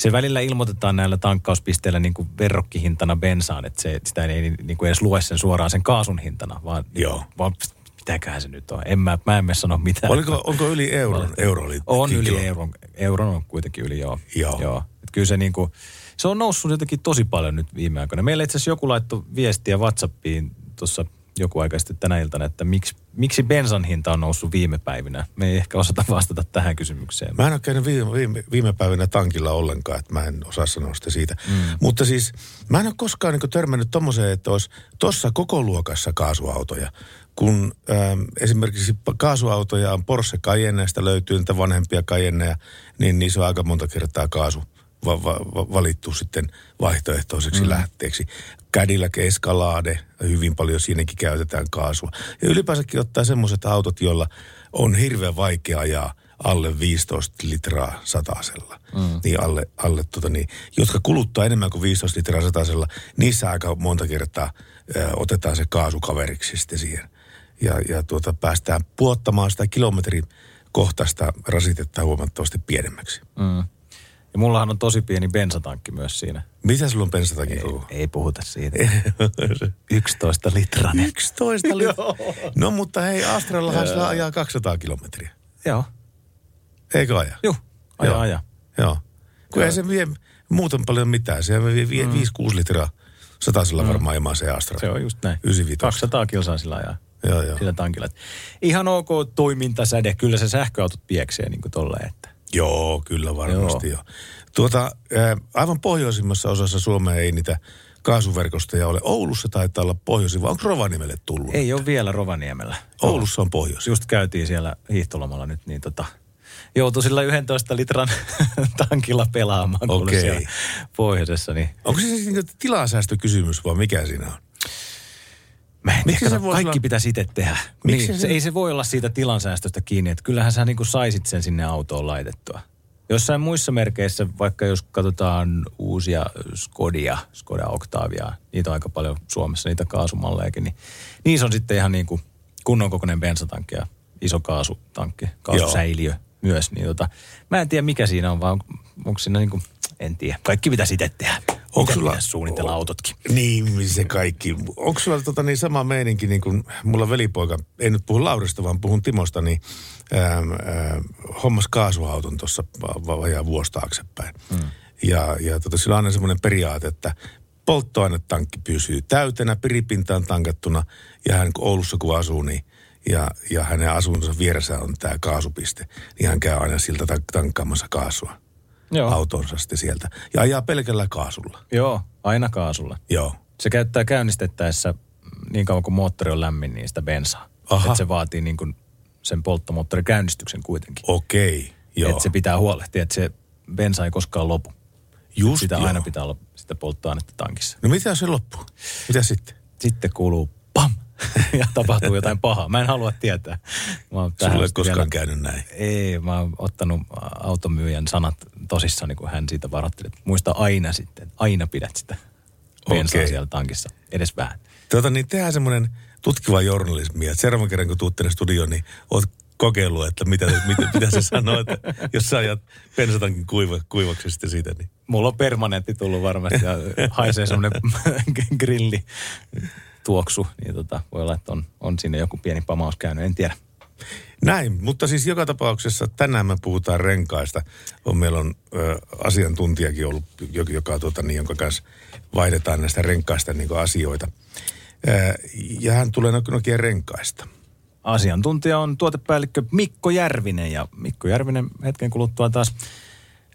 Se välillä ilmoitetaan näillä tankkauspisteillä niin kuin verrokkihintana bensaan, että se, sitä ei niin kuin edes lue sen suoraan sen kaasun hintana, vaan, Joo. vaan mitäköhän se nyt on. En mä, mä en sano mitään. Oliko, onko yli euron? Euro oli On yli kilo. euron. Euron on kuitenkin yli, joo. Joo. joo. Et kyllä se niinku, se on noussut jotenkin tosi paljon nyt viime aikoina. Meillä itse asiassa joku laittoi viestiä Whatsappiin tuossa joku aika sitten tänä iltana, että miksi, miksi bensan hinta on noussut viime päivinä. Me ei ehkä osata vastata tähän kysymykseen. Mä en ole käynyt viime, viime, viime päivinä tankilla ollenkaan, että mä en osaa sanoa sitä siitä. Mm. Mutta siis mä en ole koskaan niin törmännyt tommoseen, että olisi tuossa koko luokassa kaasuautoja. Kun ähm, esimerkiksi kaasuautoja on Porsche Cayenneista löytyy niitä vanhempia Cayenneja, niin niissä on aika monta kertaa kaasu va- va- va- valittu sitten vaihtoehtoiseksi mm. lähteeksi. Cadillac Escalade, hyvin paljon siinäkin käytetään kaasua. Ja ylipäänsäkin ottaa semmoiset autot, joilla on hirveän vaikea ajaa alle 15 litraa satasella. Mm. Niin alle, alle tota niin, jotka kuluttaa enemmän kuin 15 litraa satasella, niissä aika monta kertaa ö, otetaan se kaasukaveriksi sitten siihen. Ja, ja tuota, päästään puottamaan sitä kilometrin kohtaista rasitetta huomattavasti pienemmäksi. Mm. Ja mullahan on tosi pieni bensatankki myös siinä. Mitä sulla on bensatakin koko? Ei puhuta siitä. 11 litranen. 11 litraa. No mutta hei, Astrallahan saa ajaa 200 kilometriä. Joo. Eikö aja? Juh, aja, Joo. aja. Joo. Kun ei se vie muuten paljon mitään. Se vie, vie mm. 5-6 litraa satasella mm. varmaan ilmaa se Astra. Se on just näin. 95. 200 kilsaa sillä ajaa. Joo, joo. Sillä tankilla. Ihan ok toimintasäde. Kyllä se sähköautot pieksee niin kuin tolleen, että. Joo, kyllä varmasti joo. jo. Tuota, aivan pohjoisimmassa osassa Suomea ei niitä kaasuverkostoja ole. Oulussa taitaa olla pohjoisin, vai onko Rovaniemelle tullut? Ei ole vielä Rovaniemellä. Oulussa on pohjoisin. Just käytiin siellä hiihtolomalla nyt, niin tota, joutui sillä 11 litran tankilla pelaamaan kuule Okei. siellä pohjoisessa. Niin Onko se siis niinku tilasäästökysymys vai mikä siinä on? Mä en Miksi tiedä, se voisi kaikki olla- pitäisi itse tehdä. Miksi niin, se-. Ei se voi olla siitä tilansäästöstä kiinni, että kyllähän sä niinku saisit sen sinne autoon laitettua. Jossain muissa merkeissä, vaikka jos katsotaan uusia Skodia, Skoda Octavia, niitä on aika paljon Suomessa, niitä kaasumallejakin, niin niissä on sitten ihan niin kuin kunnon kokoinen bensatankki ja iso kaasutankki, kaasusäiliö myös. Niin tota, mä en tiedä mikä siinä on, vaan onko siinä niin kuin, en tiedä. Kaikki pitäisi itse tehdä. Onko sulla- suunnitella autotkin? Niin, se kaikki. Onko sulla tota niin sama meininki niin kuin mulla velipoika, ei nyt puhu Laurista, vaan puhun Timosta, niin ähm, ähm, hommas kaasuauton tuossa va- va- vajaa vuosi taaksepäin. Mm. Ja, ja tota, sillä on aina semmoinen periaate, että polttoainetankki pysyy täytenä, piripintaan tankattuna, ja hän kun Oulussa kun asuu, niin ja, ja hänen asuntonsa vieressä on tämä kaasupiste, niin hän käy aina siltä tank- tankkaamassa kaasua Joo. autonsa sitten sieltä. Ja ajaa pelkällä kaasulla. Joo, aina kaasulla. Joo. Se käyttää käynnistettäessä niin kauan kuin moottori on lämmin, niin sitä bensaa. Aha. Että se vaatii niin kuin sen polttomoottorin käynnistyksen kuitenkin. Okei, joo. Että se pitää huolehtia, että se bensa ei koskaan lopu. Just sitä joo. aina pitää olla sitä polttoainetta tankissa. No mitä se loppuu? Mitä sitten? Sitten kuuluu pam ja tapahtuu jotain pahaa. Mä en halua tietää. Mä oon Sulla ei koskaan vielä- käynyt näin. Ei, mä oon ottanut automyyjän sanat tosissani, kun hän siitä varoitteli. Muista aina sitten, aina pidät sitä bensaa Okei. siellä tankissa. Edes vähän. Tuota, niin tehdään semmoinen tutkiva journalismi, että seuraavan kerran kun tuut tänne studioon, niin oot kokeillut, että mitä, mitä, mitä se sanoo, että jos sä ajat bensatankin kuiva, kuivaksi sitten siitä, niin Mulla on permanentti tullut varmasti ja haisee semmoinen grilli tuoksu, niin tota, voi olla, että on, on sinne joku pieni pamaus käynyt, en tiedä. Näin, mutta siis joka tapauksessa tänään me puhutaan renkaista. On, meillä on ö, asiantuntijakin ollut, joka, joka tuota, niin, jonka kanssa vaihdetaan näistä renkaista niin asioita. Ö, ja hän tulee Nokian renkaista. asiantuntija on tuotepäällikkö Mikko Järvinen ja Mikko Järvinen hetken kuluttua taas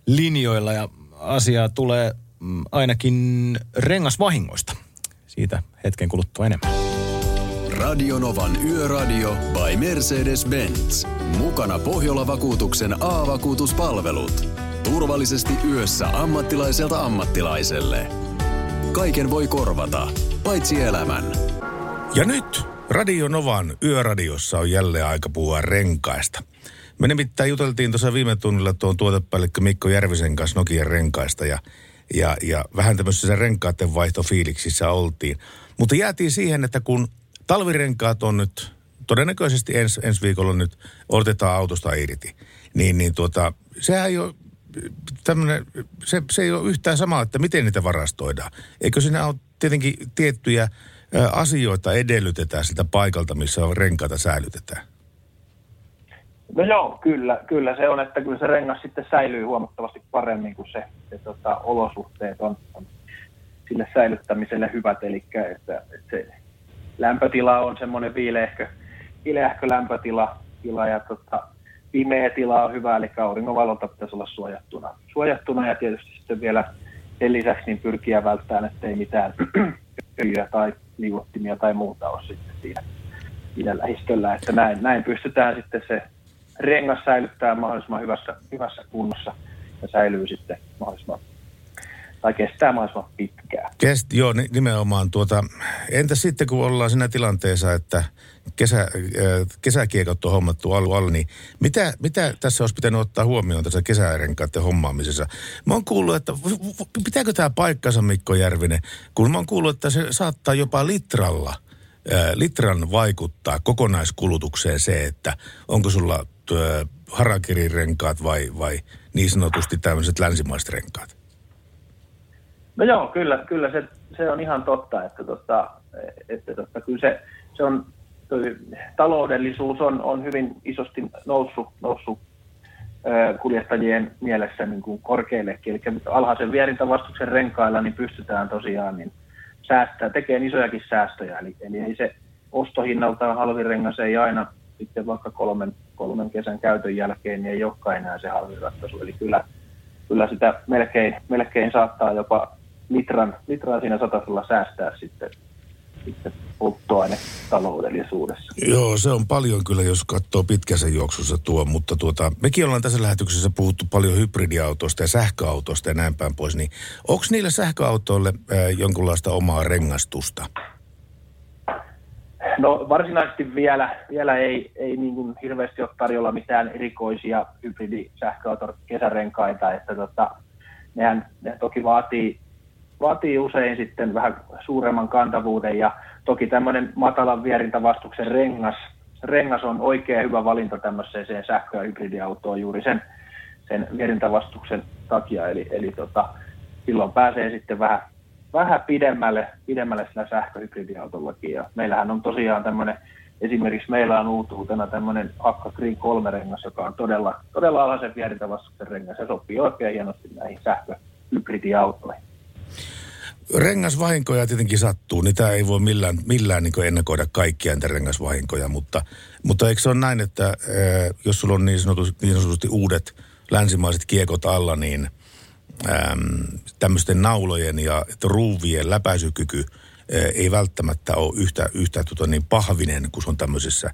linjoilla ja asiaa tulee mm, ainakin rengasvahingoista. Siitä hetken kuluttua enemmän. Radionovan Yöradio by Mercedes-Benz. Mukana Pohjola-vakuutuksen A-vakuutuspalvelut. Turvallisesti yössä ammattilaiselta ammattilaiselle. Kaiken voi korvata, paitsi elämän. Ja nyt Radio Novan Yöradiossa on jälleen aika puhua renkaista. Me nimittäin juteltiin tuossa viime tunnilla tuon tuotepäällikkö Mikko Järvisen kanssa Nokian renkaista ja, ja, ja vähän tämmöisessä renkaiden vaihtofiiliksissä oltiin. Mutta jäätiin siihen, että kun talvirenkaat on nyt todennäköisesti ens, ensi viikolla nyt otetaan autosta irti, niin, niin tuota, sehän ei ole tämmönen, se, se ei ole yhtään sama, että miten niitä varastoidaan. Eikö siinä ole tietenkin tiettyjä asioita edellytetään sitä paikalta, missä renkaita säilytetään? No joo, kyllä, kyllä se on, että kyllä se rengas sitten säilyy huomattavasti paremmin kuin se, se tota, olosuhteet on, on sille säilyttämiselle hyvät, eli että, että se lämpötila on semmoinen viileähkö, viileähkö lämpötila tila ja tota, pimeä tila on hyvä, eli auringonvalonta pitäisi olla suojattuna. suojattuna ja tietysti sitten vielä sen lisäksi niin pyrkiä välttämään, ettei mitään öljyä tai liuottimia tai muuta ole sitten siinä, siinä lähistöllä, että näin, näin pystytään sitten se rengas säilyttää mahdollisimman hyvässä, hyvässä kunnossa ja säilyy sitten mahdollisimman tai kestää mahdollisimman pitkään. Kest, joo, nimenomaan. Tuota, entä sitten, kun ollaan siinä tilanteessa, että kesä, äh, kesäkiekot on hommattu alla, alla niin mitä, mitä tässä olisi pitänyt ottaa huomioon tässä kesärenkaiden hommaamisessa? Mä oon kuullut, että pitääkö tämä paikkansa Mikko Järvinen, kun mä oon kuullut, että se saattaa jopa litralla äh, litran vaikuttaa kokonaiskulutukseen se, että onko sulla äh, harakirirenkaat vai, vai niin sanotusti tämmöiset länsimaiset renkaat? No joo, kyllä, kyllä se, se on ihan totta, että, tota, että tota, kyllä se, se on, toi, taloudellisuus on, on hyvin isosti noussut, noussut kuljettajien mielessä niin kuin korkeillekin. Eli alhaisen vierintävastuksen renkailla niin pystytään tosiaan niin säästää, tekemään isojakin säästöjä. Eli, eli ei se ostohinnaltaan halvin rengas ei aina sitten vaikka kolmen, kolmen kesän käytön jälkeen niin ei olekaan enää se halvin ratkaisu. Eli kyllä, kyllä sitä melkein, melkein saattaa jopa litran, litran siinä satasella säästää sitten, sitten polttoainetaloudellisuudessa. Joo, se on paljon kyllä, jos katsoo pitkässä juoksussa tuo, mutta tuota, mekin ollaan tässä lähetyksessä puhuttu paljon hybridiautoista ja sähköautoista ja näin päin pois, niin onko niille sähköautoille äh, jonkunlaista omaa rengastusta? No varsinaisesti vielä, vielä ei, ei niin kuin hirveästi ole tarjolla mitään erikoisia hybridisähköauton kesärenkaita, että tota, nehän ne toki vaatii vaatii usein sitten vähän suuremman kantavuuden ja toki tämmöinen matalan vierintävastuksen rengas, rengas on oikein hyvä valinta tämmöiseen sähkö- ja hybridiautoon juuri sen, sen vierintävastuksen takia. Eli, eli tota, silloin pääsee sitten vähän, vähän pidemmälle, pidemmälle sillä sähköhybridiautollakin. Ja meillähän on tosiaan tämmöinen, esimerkiksi meillä on uutuutena tämmöinen Akka Green 3 rengas, joka on todella, todella alhaisen vierintävastuksen rengas ja sopii oikein hienosti näihin sähköhybridiautoihin rengasvahinkoja tietenkin sattuu, niitä ei voi millään, millään niin ennakoida kaikkia niitä rengasvahinkoja, mutta, mutta eikö se ole näin, että ää, jos sulla on niin sanotusti, niin sanotusti uudet länsimaiset kiekot alla, niin äm, tämmöisten naulojen ja ruuvien läpäisykyky ää, ei välttämättä ole yhtä, yhtä tota, niin pahvinen kuin se on tämmöisessä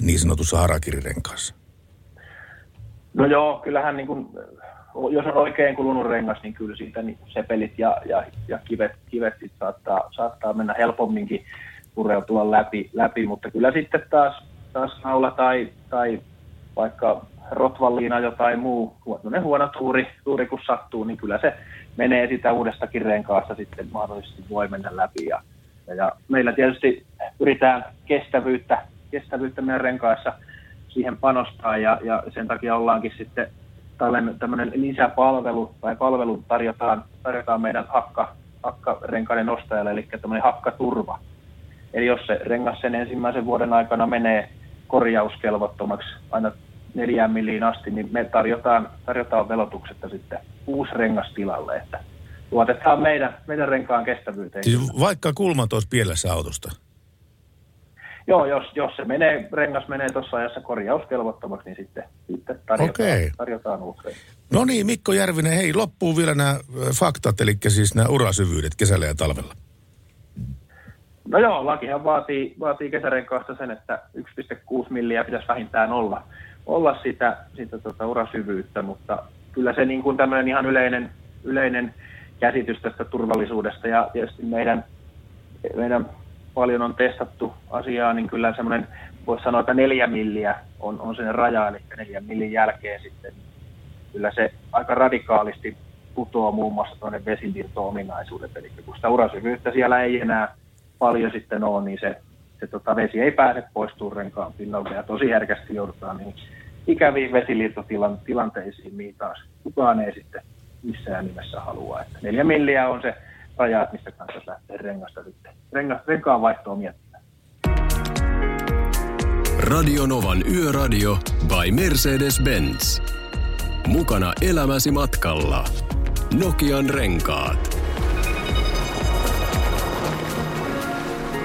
niin sanotussa harakirirenkaassa. No joo, kyllähän niin kuin jos on oikein kulunut rengas, niin kyllä siitä niin sepelit ja, ja, ja kivet, kivet sit saattaa, saattaa mennä helpomminkin pureutua läpi, läpi, mutta kyllä sitten taas, taas naula tai, tai vaikka rotvalliina jotain muu, ne huono tuuri, tuuri kun sattuu, niin kyllä se menee sitä uudestakin renkaasta sitten mahdollisesti voi mennä läpi. Ja, ja, ja meillä tietysti pyritään kestävyyttä, kestävyyttä meidän renkaissa siihen panostaa ja, ja sen takia ollaankin sitten tällainen tämmöinen lisäpalvelu tai palvelu tarjotaan, tarjotaan meidän hakka, hakkarenkaiden ostajalle, eli tämmöinen hakkaturva. Eli jos se rengas sen ensimmäisen vuoden aikana menee korjauskelvottomaksi aina neljään milliin asti, niin me tarjotaan, tarjotaan velotuksetta sitten uusi rengas tilalle, että luotetaan meidän, meidän renkaan kestävyyteen. Siis vaikka kulmat olisi pielessä autosta? joo, jos, jos se menee, rengas menee tuossa ajassa korjauskelvottomaksi, niin sitten, sitten tarjotaan, Okei. tarjotaan uusi. No niin, Mikko Järvinen, hei, loppuu vielä nämä faktat, eli siis nämä urasyvyydet kesällä ja talvella. No joo, lakihan vaatii, vaatii kesärenkaasta sen, että 1,6 milliä pitäisi vähintään olla, olla sitä, sitä tota urasyvyyttä, mutta kyllä se niin kuin tämmöinen ihan yleinen, yleinen käsitys tästä turvallisuudesta ja tietysti meidän, meidän paljon on testattu asiaa, niin kyllä semmoinen, voisi sanoa, että neljä milliä on, on sen raja, eli neljän millin jälkeen sitten. Kyllä se aika radikaalisti putoaa muun muassa tuonne vesinvirto-ominaisuudet, eli kun sitä urasyvyyttä siellä ei enää paljon sitten ole, niin se, se tota, vesi ei pääse pois renkaan pinnalta ja tosi herkästi joudutaan niin ikäviin vesiliittotilanteisiin, mihin taas kukaan ei sitten missään nimessä halua. Että neljä milliä on se raja, mistä kanssa lähtee rengasta sitten, rengas, renkaan vaihtoa miettimään. Radionovan Yöradio by Mercedes-Benz. Mukana elämäsi matkalla. Nokian renkaat.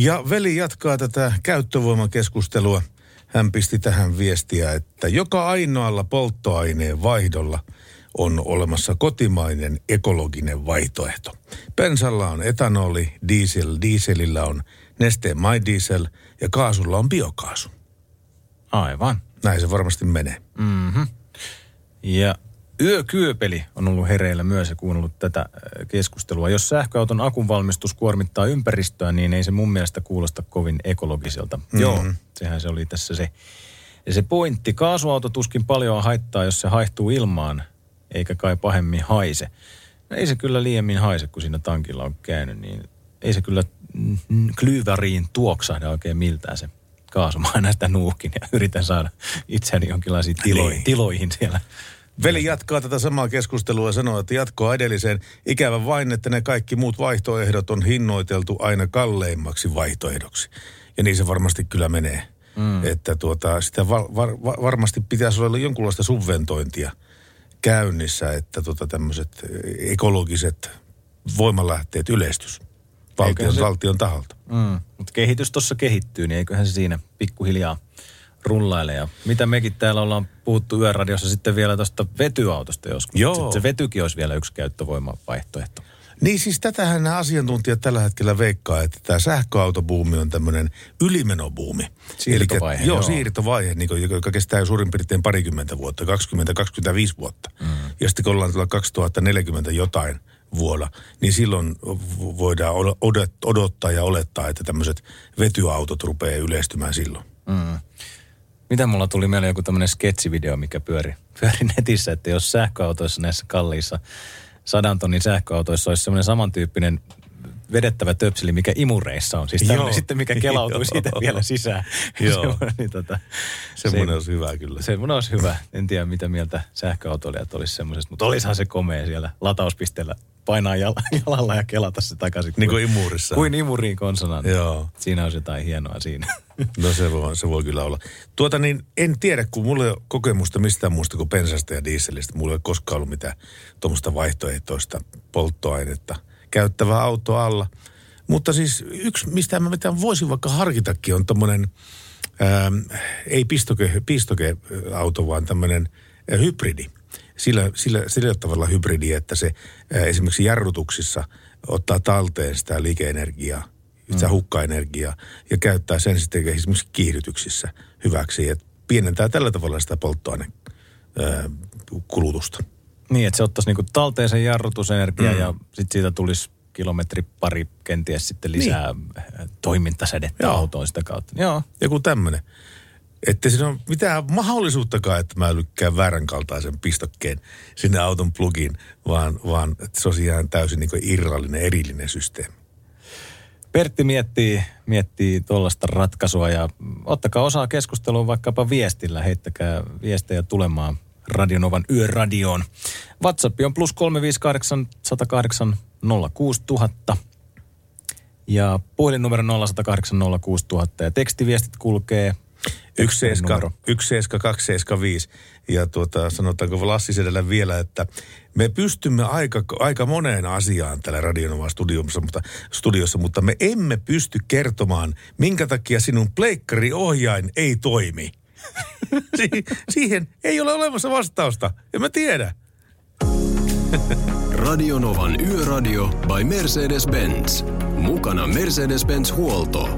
Ja veli jatkaa tätä käyttövoimakeskustelua. Hän pisti tähän viestiä, että joka ainoalla polttoaineen vaihdolla on olemassa kotimainen ekologinen vaihtoehto. Bensalla on etanoli, diesel, dieselillä on nesteen My Diesel ja kaasulla on biokaasu. Aivan. Näin se varmasti menee. Mm-hmm. Ja Yökyöpeli on ollut hereillä myös ja kuunnellut tätä äh, keskustelua. Jos sähköauton akun valmistus kuormittaa ympäristöä, niin ei se mun mielestä kuulosta kovin ekologiselta. Mm-hmm. Joo, sehän se oli tässä se, se pointti. Kaasuauto tuskin paljon haittaa, jos se haihtuu ilmaan, eikä kai pahemmin haise. No ei se kyllä liiemmin haise, kun siinä tankilla on käynyt, niin ei se kyllä klyyväriin tuoksahda oikein miltään se kaasu. Mä aina sitä nuuhkin ja yritän saada itseäni jonkinlaisiin tiloihin, niin. tiloihin siellä Veli jatkaa tätä samaa keskustelua ja sanoo, että jatkoa edelliseen. Ikävä vain, että ne kaikki muut vaihtoehdot on hinnoiteltu aina kalleimmaksi vaihtoehdoksi. Ja niin se varmasti kyllä menee. Mm. Että tuota, sitä var, var, varmasti pitäisi olla jonkunlaista subventointia käynnissä, että tuota tämmöiset ekologiset voimalähteet yleistys valtion, se... valtion taholta. Mm. Mutta kehitys tuossa kehittyy, niin eiköhän se siinä pikkuhiljaa rullaile. Ja mitä mekin täällä ollaan puhuttu yöradiossa sitten vielä tuosta vetyautosta joskus. Joo. Se vetykin olisi vielä yksi käyttövoimavaihtoehto. Niin siis tätähän nämä asiantuntijat tällä hetkellä veikkaa, että tämä sähköautobuumi on tämmöinen ylimenobuumi. Siirtovaihe. Elikkä, joo, joo, siirtovaihe, niin kuin, joka kestää suurin piirtein parikymmentä vuotta, 20-25 vuotta. Mm. Ja sitten kun ollaan tuolla 2040 jotain vuonna, niin silloin voidaan odottaa ja olettaa, että tämmöiset vetyautot rupeaa yleistymään silloin. Mm. Mitä mulla tuli mieleen joku tämmöinen sketsivideo, mikä pyöri, pyöri netissä, että jos sähköautoissa näissä kalliissa sadan tonnin sähköautoissa olisi semmoinen samantyyppinen vedettävä töpseli, mikä imureissa on. Siis tämmöinen sitten, mikä kelautuu siitä vielä sisään. Joo. niin tota, semmoinen se, olisi hyvä kyllä. Semmoinen olisi hyvä. En tiedä, mitä mieltä sähköautoilijat olisi semmoisesta, mutta olisihan se komea siellä latauspisteellä painaa jalalla ja kelata se takaisin. Niin kuin imurissa. Kuin imuriin konsonaan. Joo. Siinä on jotain hienoa siinä. No se voi, se voi kyllä olla. Tuota niin, en tiedä, kun mulla ei ole kokemusta mistään muusta kuin pensasta ja dieselistä. Mulla ei ole koskaan ollut mitään tuommoista vaihtoehtoista polttoainetta käyttävää autoa alla. Mutta siis yksi, mistä mä mitään voisin vaikka harkitakin, on tommonen, ää, ei pistoke, pistoke-auto, vaan tämmöinen hybridi. Sillä, sillä, sillä tavalla hybridi, että se ää, esimerkiksi jarrutuksissa ottaa talteen sitä liikeenergiaa – sitä mm. hukkaenergiaa ja käyttää sen sitten esimerkiksi kiihdytyksissä hyväksi. Et pienentää tällä tavalla sitä polttoainekulutusta. Niin, että se ottaisi niinku talteen sen jarrutusenergiaa mm. ja sitten siitä tulisi kilometri pari kenties sitten lisää niin. toimintasädettä Joo. autoon sitä kautta. Joo. Joku tämmöinen. Että siinä on mitään mahdollisuuttakaan, että mä lykkään väärän kaltaisen pistokkeen sinne auton plugiin, vaan, vaan että se on ihan täysin niin irrallinen, erillinen systeemi. Pertti miettii, miettii tuollaista ratkaisua ja ottakaa osaa keskusteluun vaikkapa viestillä. Heittäkää viestejä tulemaan Radionovan yöradioon. WhatsApp on plus 358 108 06000 ja puhelinnumero 0108 06000 ja tekstiviestit kulkee 17275. Ja tuota, sanotaanko Lassi Sedellä vielä, että me pystymme aika, aika moneen asiaan tällä Radionova studiossa mutta, studiossa, mutta me emme pysty kertomaan, minkä takia sinun pleikkariohjain ei toimi. si- siihen ei ole olemassa vastausta. En mä tiedä. Radionovan Yöradio by Mercedes-Benz. Mukana Mercedes-Benz Huolto.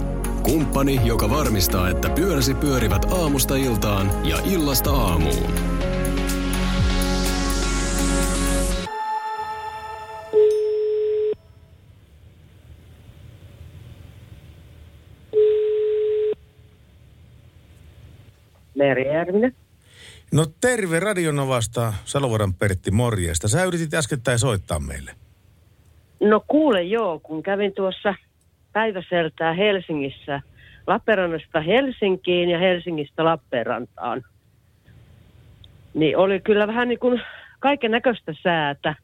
Kumppani, joka varmistaa, että pyöräsi pyörivät aamusta iltaan ja illasta aamuun. Meri Järvinen. No terve Radionovasta, Salovaran Pertti morjesta. Sä yritit äskettäin soittaa meille. No kuule joo, kun kävin tuossa päiväseltää Helsingissä Lappeenrannasta Helsinkiin ja Helsingistä Lappeenrantaan. Niin oli kyllä vähän niin kuin kaiken näköistä säätä.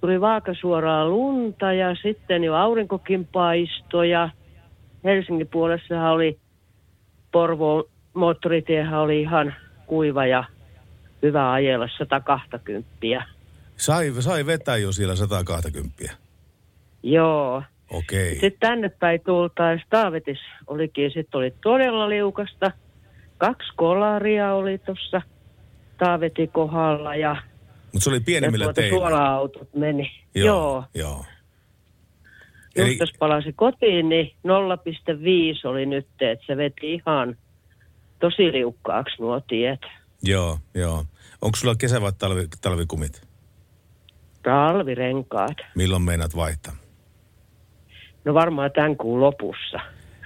Tuli vaakasuoraa lunta ja sitten jo aurinkokin paistoi ja Helsingin puolessahan oli Porvoon moottoritiehän oli ihan kuiva ja hyvä ajella 120. Sai, sai vetää jo siellä 120. Joo. Okei. Sitten tänne päin tultaessa Taavetis olikin, sitten oli todella liukasta. Kaksi kolaria oli tuossa Taavetin kohdalla ja, Mutta se oli pienemmillä tuota teillä. suola-autot meni. Joo. Joo. Eli... Eli- jos palasi kotiin, niin 0,5 oli nyt, että se veti ihan tosi liukkaaksi nuo tiet. Joo, joo. Onko sulla kesä- vai talvi, talvikumit? Talvirenkaat. Milloin meinaat vaihtaa? No varmaan tämän kuun lopussa.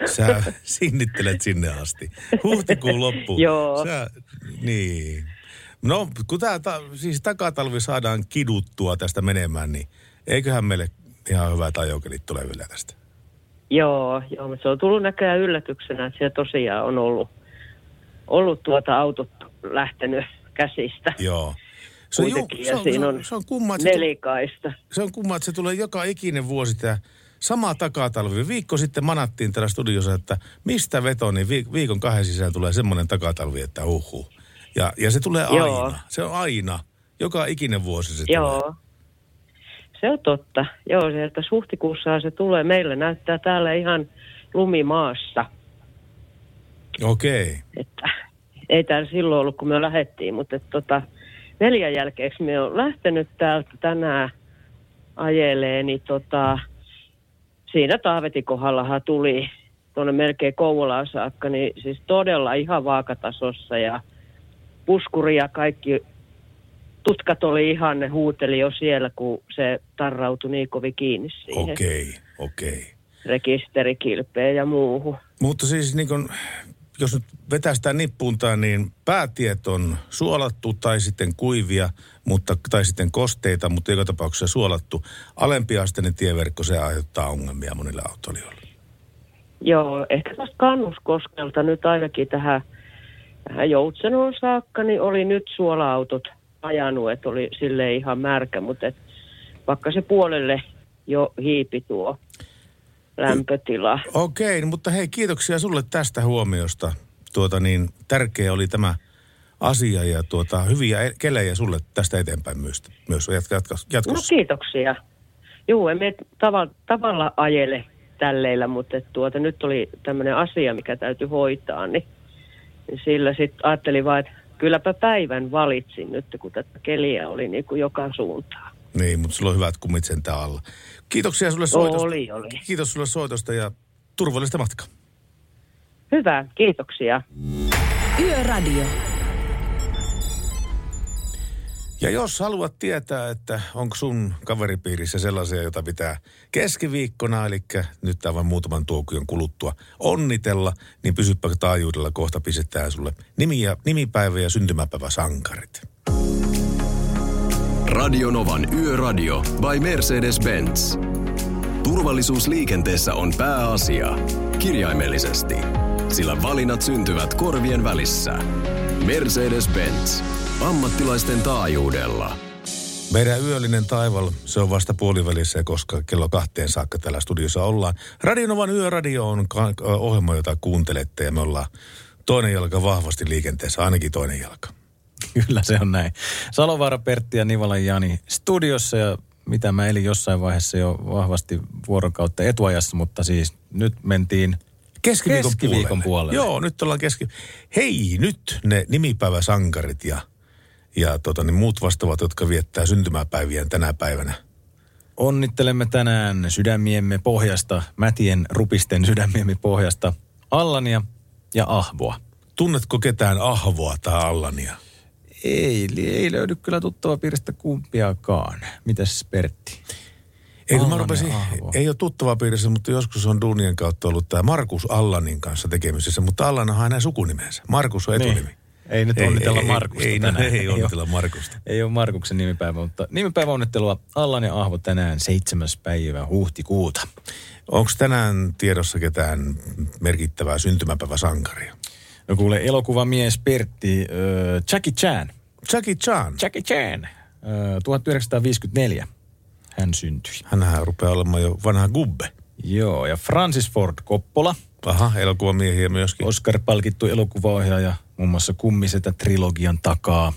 Sä sinnittelet sinne asti. Huhtikuun loppu. Joo. Sä, niin. No, kun tää, ta, siis takatalvi saadaan kiduttua tästä menemään, niin eiköhän meille ihan hyvät ajokelit tule vielä tästä. Joo, joo, mutta se on tullut näköjään yllätyksenä, että siellä tosiaan on ollut, ollut tuota autot lähtenyt käsistä. Joo. Se on, ju, se on, se on, se on kumma, että se, Nelikaista. se on kumma, että se tulee joka ikinen vuosi tämä sama takatalvi. Viikko sitten manattiin täällä studiossa, että mistä veto, niin vi- viikon kahden sisään tulee semmoinen takatalvi, että uhu. Ja, ja se tulee Joo. aina. Se on aina. Joka ikinen vuosi se tulee. Joo. Se on totta. Joo, sieltä huhtikuussa se tulee. Meillä näyttää täällä ihan lumimaassa. Okei. Että ei täällä silloin ollut, kun me lähdettiin, mutta et tota, neljän jälkeeksi me on lähtenyt täältä tänään ajelee, niin tota, siinä Taavetin kohdallahan tuli tuonne melkein Kouvolaan saakka, niin siis todella ihan vaakatasossa ja puskuri ja kaikki tutkat oli ihan, ne huuteli jo siellä, kun se tarrautui niin kovin kiinni siihen Okei, okei. rekisterikilpeen ja muuhun. Mutta siis niin kun, jos nyt vetää sitä nippuuntaan, niin päätiet on suolattu tai sitten kuivia, mutta, tai sitten kosteita, mutta joka tapauksessa suolattu. Alempiasteinen tieverkko, se aiheuttaa ongelmia monille autoilijoille. Joo, ehkä tuosta Kannuskoskelta nyt ainakin tähän, tähän Joutsenoon saakka, niin oli nyt suola-autot ajanut, että oli sille ihan märkä, mutta et, vaikka se puolelle jo hiipi tuo lämpötila. Okei, no mutta hei, kiitoksia sulle tästä huomiosta. Tuota niin, tärkeä oli tämä asia ja tuota, hyviä e- kelejä sulle tästä eteenpäin myös, myös jatka, jatka, No jatkossa. kiitoksia. Joo, emme tava, tavalla ajele tälleillä, mutta tuota, nyt oli tämmöinen asia, mikä täytyy hoitaa, niin, niin sillä sitten ajattelin vaan, että kylläpä päivän valitsin nyt, kun tätä keliä oli niin kuin joka suuntaan. Niin, mutta sulla on hyvät kumit sentään alla. Kiitoksia sulle soitosta. Oli, oli. Kiitos sulle soitosta ja turvallista matkaa. Hyvä, kiitoksia. Yöradio. Ja jos haluat tietää, että onko sun kaveripiirissä sellaisia, joita pitää keskiviikkona, eli nyt vain muutaman tuokion kuluttua onnitella, niin pysypä taajuudella kohta pistetään sulle nimi ja, nimipäivä ja syntymäpäivä sankarit. Radionovan Yöradio by Mercedes-Benz. Turvallisuus liikenteessä on pääasia. Kirjaimellisesti. Sillä valinnat syntyvät korvien välissä. Mercedes-Benz. Ammattilaisten taajuudella. Meidän yöllinen taival, se on vasta puolivälissä, koska kello kahteen saakka täällä studiossa ollaan. Radionovan yöradio on ohjelma, jota kuuntelette ja me ollaan toinen jalka vahvasti liikenteessä, ainakin toinen jalka. Kyllä se on näin. Salovaara Pertti ja Nivalan Jani studiossa ja mitä mä elin jossain vaiheessa jo vahvasti vuorokautta etuajassa, mutta siis nyt mentiin Keskiviikon, keskiviikon puolelle. Joo, nyt ollaan keski... Hei, nyt ne nimipäiväsankarit ja, ja tota, niin muut vastaavat, jotka viettää syntymäpäiviään tänä päivänä. Onnittelemme tänään sydämiemme pohjasta, mätien rupisten sydämiemme pohjasta, Allania ja Ahvoa. Tunnetko ketään Ahvoa tai Allania? Ei, ei löydy kyllä tuttava piiristä kumpiakaan. Mitäs Pertti? Ei, kun mä Allan rupesin, Ahvo. ei ole tuttava piirissä, mutta joskus on Duunien kautta ollut tämä Markus Allanin kanssa tekemisissä, mutta Allanahan on hänen sukunimensä. Markus on etunimi. Niin. Ei nyt onnitella ei, Markusta ei, tänään. Ei, ei Ei onnitella ole. Markusta. Ei ole Markuksen nimipäivä, mutta nimipäivä onnittelua Allan ja Ahvo tänään 7. päivä huhtikuuta. Onko tänään tiedossa ketään merkittävää syntymäpäiväsankaria? No kuule, elokuvamies Pertti, äh, Jackie Chan. Jackie Chan. Jackie Chan. Äh, 1954 hän syntyi. Hänhän rupeaa olemaan jo vanha gubbe. Joo, ja Francis Ford Coppola, Aha, elokuvamiehiä myöskin. Oscar-palkittu elokuvaohjaaja, muun muassa Kummisetä trilogian takaa.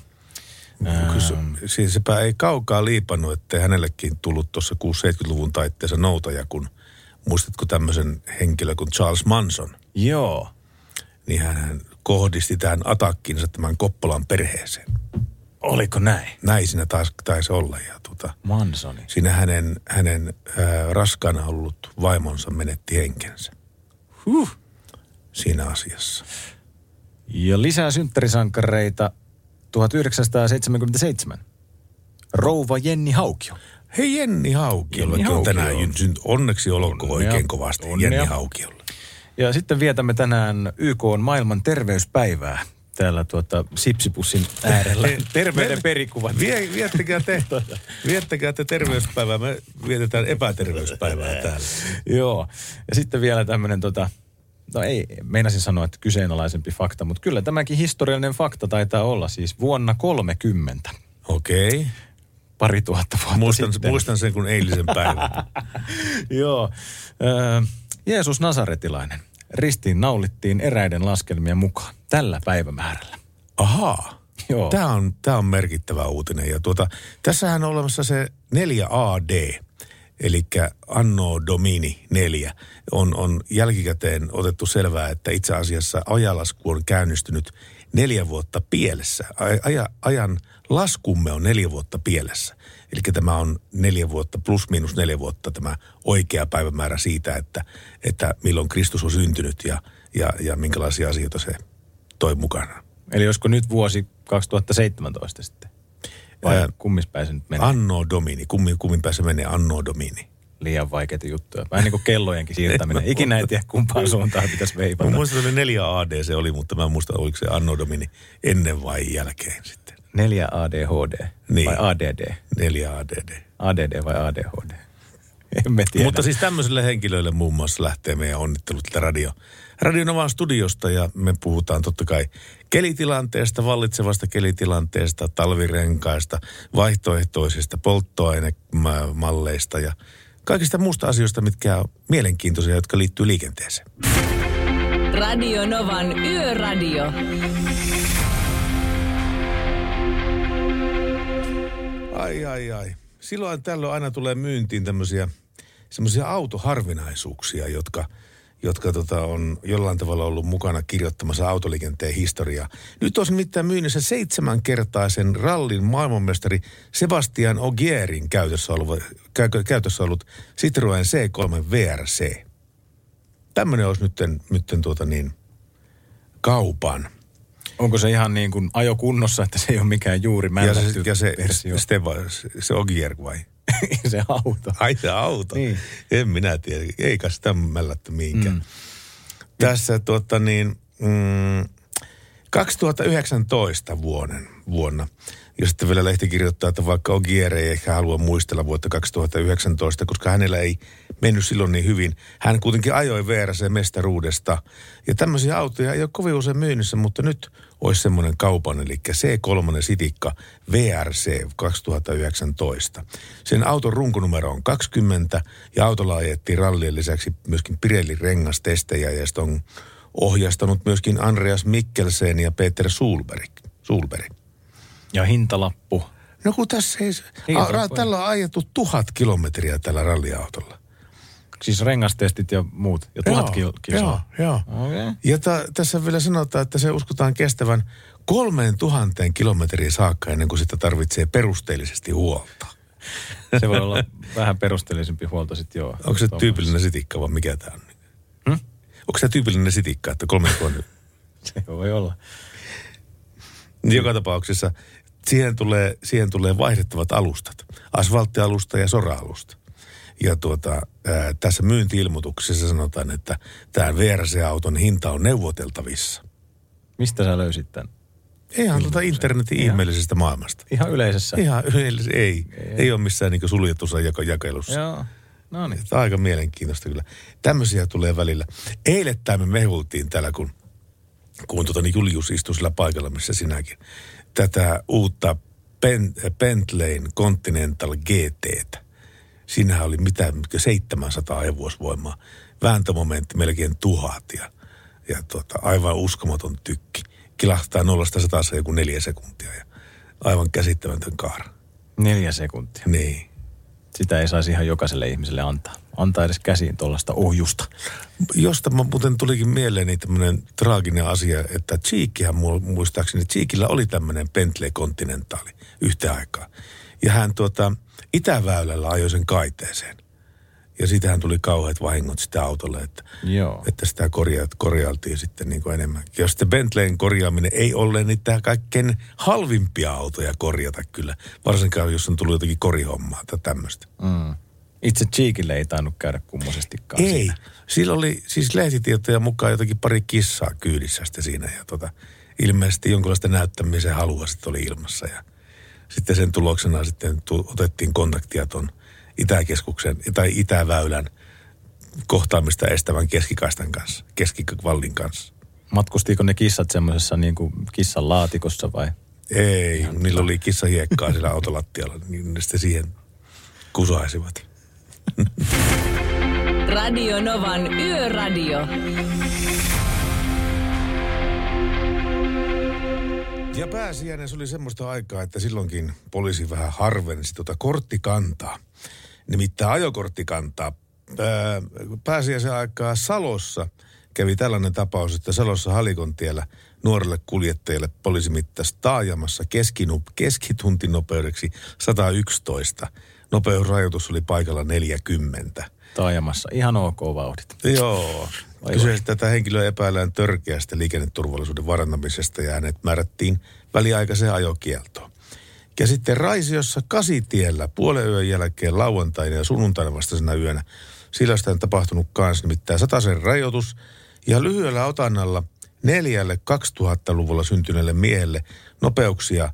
Kyllä se- Siis sepä ei kaukaa liipannut, ettei hänellekin tullut tuossa 6-70-luvun taitteessa noutaja, kun muistatko tämmöisen henkilön kuin Charles Manson, Joo, niin hän kohdisti tähän atakkinsa tämän Koppolan perheeseen. oliko näin? Näin siinä taas taisi olla. Ja tuota, Mansoni. siinä hänen, hänen ää, raskaana ollut vaimonsa menetti henkensä Huh. siinä asiassa. Ja lisää synttärisankareita 1977. Rouva Jenni Haukio. Hei Jenni Haukiolla, Jenni on Haukio. tänään onneksi olkoon Onnea. oikein kovasti Onnea. Jenni Haukiolla. Ja sitten vietämme tänään YK on maailman terveyspäivää täällä tuota Sipsipussin äärellä. Terveyden perikuvat. Vie, viettäkää, te, viettäkää te terveyspäivää. Me vietetään epäterveyspäivää täällä. Joo. Ja sitten vielä tämmöinen tota, no ei, meinasin sanoa, että kyseenalaisempi fakta, mutta kyllä tämäkin historiallinen fakta taitaa olla siis vuonna 30. Okei. Okay. Pari tuhatta vuotta Muistan, sitten. muistan sen kuin eilisen päivän. Joo. Ö, Jeesus Nasaretilainen. Ristiin naulittiin eräiden laskelmien mukaan tällä päivämäärällä. Ahaa. Joo. Tämä on, tämä on merkittävä uutinen. Ja tuota, tässähän on olemassa se 4AD, eli Anno Domini 4. On, on jälkikäteen otettu selvää, että itse asiassa ajalasku on käynnistynyt neljä vuotta pielessä. Aj- Aja, ajan laskumme on neljä vuotta pielessä. Eli tämä on neljä vuotta, plus miinus neljä vuotta tämä oikea päivämäärä siitä, että, että milloin Kristus on syntynyt ja, ja, ja minkälaisia asioita se toi mukana. Eli olisiko nyt vuosi 2017 sitten? Vai Ää, kummispäin se nyt menee? Anno Domini, kummin, kummin päässä menee Anno Domini. Liian vaikeita juttuja. Vähän niin kuin kellojenkin siirtäminen. Ikinä ei tiedä kumpaan suuntaan pitäisi veipata. muistan, että se 4 AD se oli, mutta mä en muista, oliko se Anno Domini ennen vai jälkeen sitten. 4 ADHD Niin. vai ADD? 4 ADD. ADD vai ADHD? Emme tiedä. Mutta siis tämmöiselle henkilöille muun muassa lähtee meidän onnittelut tätä radio, Radionovan studiosta ja me puhutaan totta kai kelitilanteesta, vallitsevasta kelitilanteesta, talvirenkaista, vaihtoehtoisista polttoainemalleista ja kaikista muusta asioista, mitkä on mielenkiintoisia, jotka liittyy liikenteeseen. Radio Novan Yöradio. Ai, ai, ai. Silloin tällöin aina tulee myyntiin tämmöisiä semmoisia autoharvinaisuuksia, jotka, jotka tota on jollain tavalla ollut mukana kirjoittamassa autoliikenteen historiaa. Nyt olisi nimittäin myynnissä seitsemänkertaisen rallin maailmanmestari Sebastian Ogierin käytössä ollut, käy- käytössä ollut Citroen C3 VRC. Tämmöinen olisi nytten, nytten tuota niin, kaupan. Onko se ihan niin kuin ajokunnossa, että se ei ole mikään juuri Ja mällätty se, ja se? Steva, se, se Ogier vai? se auto. Ai se auto. Niin. En minä tiedä. Eikä sitä mällätty mihinkään. Mm. Tässä tuota niin, mm, 2019 vuoden, vuonna. Ja sitten vielä lehti kirjoittaa, että vaikka Ogier ei ehkä halua muistella vuotta 2019, koska hänellä ei mennyt silloin niin hyvin. Hän kuitenkin ajoi VRC mestaruudesta. Ja tämmöisiä autoja ei ole kovin usein myynnissä, mutta nyt olisi semmoinen kaupan, eli C3 Sitikka VRC 2019. Sen auton runkonumero on 20 ja autolla ajettiin rallien lisäksi myöskin Pirelli rengastestejä ja sitä on ohjastanut myöskin Andreas Mikkelsen ja Peter Sulberg. Sulberg. Ja hintalappu. No kun tässä ei... A, tällä on ajettu tuhat kilometriä tällä ralliautolla. Siis rengastestit ja muut. Ja tuhat Joo. Joo, joo. Okei. Ja ta, tässä vielä sanotaan, että se uskotaan kestävän kolmeen tuhanteen kilometriä saakka ennen kuin sitä tarvitsee perusteellisesti huolta. Se voi olla vähän perusteellisempi huolto sitten joo. Onko se tyypillinen sitikka vai mikä tämä on? Hmm? Onko se tyypillinen sitikka, että kolme tuhannen? Se voi olla. Niin Joka tapauksessa siihen tulee, siihen tulee vaihdettavat alustat. Asfalttialusta ja sora-alusta. Ja tuota, ää, tässä myynti-ilmoituksessa sanotaan, että tämä VRC-auton hinta on neuvoteltavissa. Mistä sä löysit tämän? Ihan tuota internetin Ihan. ihmeellisestä maailmasta. Ihan yleisessä. Ihan yleensä, ei. Ei, ei ole missään niin suljetussa jako- jakelussa. Joo. No niin. Tämä on aika mielenkiintoista kyllä. Tämmöisiä tulee välillä. Eilettäin me mehultiin täällä, kun, kun tuota, niin Julius istui sillä paikalla, missä sinäkin. Tätä uutta Pen, Bentleyn Continental GTtä. Siinähän oli mitä 700 hevosvoimaa. Vääntömomentti melkein tuhat ja, ja tuota, aivan uskomaton tykki. Kilahtaa nollasta satassa joku neljä sekuntia ja aivan käsittämätön kaara. Neljä sekuntia. Niin. Sitä ei saisi ihan jokaiselle ihmiselle antaa. Antaa edes käsiin tuollaista ohjusta. Josta mä muuten tulikin mieleeni tämmöinen traaginen asia, että Cheekihän mu- muistaakseni, Cheekillä oli tämmöinen Bentley Continentaali yhtä aikaa. Ja hän tuota, Itäväylällä ajoi sen kaiteeseen. Ja siitähän tuli kauheat vahingot sitä autolle, että, Joo. että sitä korja, korjailtiin sitten niin kuin enemmän. Ja sitten Bentleyn korjaaminen ei ole niitä kaikkein halvimpia autoja korjata kyllä. Varsinkaan, jos on tullut jotakin korihommaa tai tämmöistä. Mm. Itse Cheekille ei tainnut käydä kummosestikaan Ei. siinä. Sillä oli siis lehtitietoja mukaan jotakin pari kissaa kyydissä sitten siinä. Ja tota, ilmeisesti jonkinlaista näyttämisen halua sitten oli ilmassa. Ja sitten sen tuloksena sitten tu- otettiin kontaktia ton Itäkeskuksen tai Itäväylän kohtaamista estävän keskikaistan kanssa, keskivallin kanssa. Matkustiko ne kissat semmoisessa niin kuin kissan laatikossa vai? Ei, niillä oli kissahiekkaa siellä autolattialla, niin ne sitten siihen kusaisivat. Radio Novan Yöradio. Ja pääsiäinen se oli semmoista aikaa, että silloinkin poliisi vähän harvensi tuota korttikantaa. Nimittäin ajokorttikantaa. Ää, Pääsiäisen aikaa Salossa kävi tällainen tapaus, että Salossa Halikontiellä nuorelle kuljettajalle poliisi mittasi taajamassa keskinu, keskituntinopeudekseksi 111. Nopeusrajoitus oli paikalla 40. Taajamassa. Ihan ok vauhdit. Joo. Kyseessä tätä henkilöä epäillään törkeästä liikenneturvallisuuden varantamisesta ja hänet määrättiin väliaikaiseen ajokieltoon. Ja sitten Raisiossa Kasitiellä puolen yön jälkeen lauantaina ja sunnuntaina vastaisena yönä. Sillä on tapahtunut kanssa nimittäin sataisen rajoitus ja lyhyellä otannalla neljälle 2000-luvulla syntyneelle miehelle nopeuksia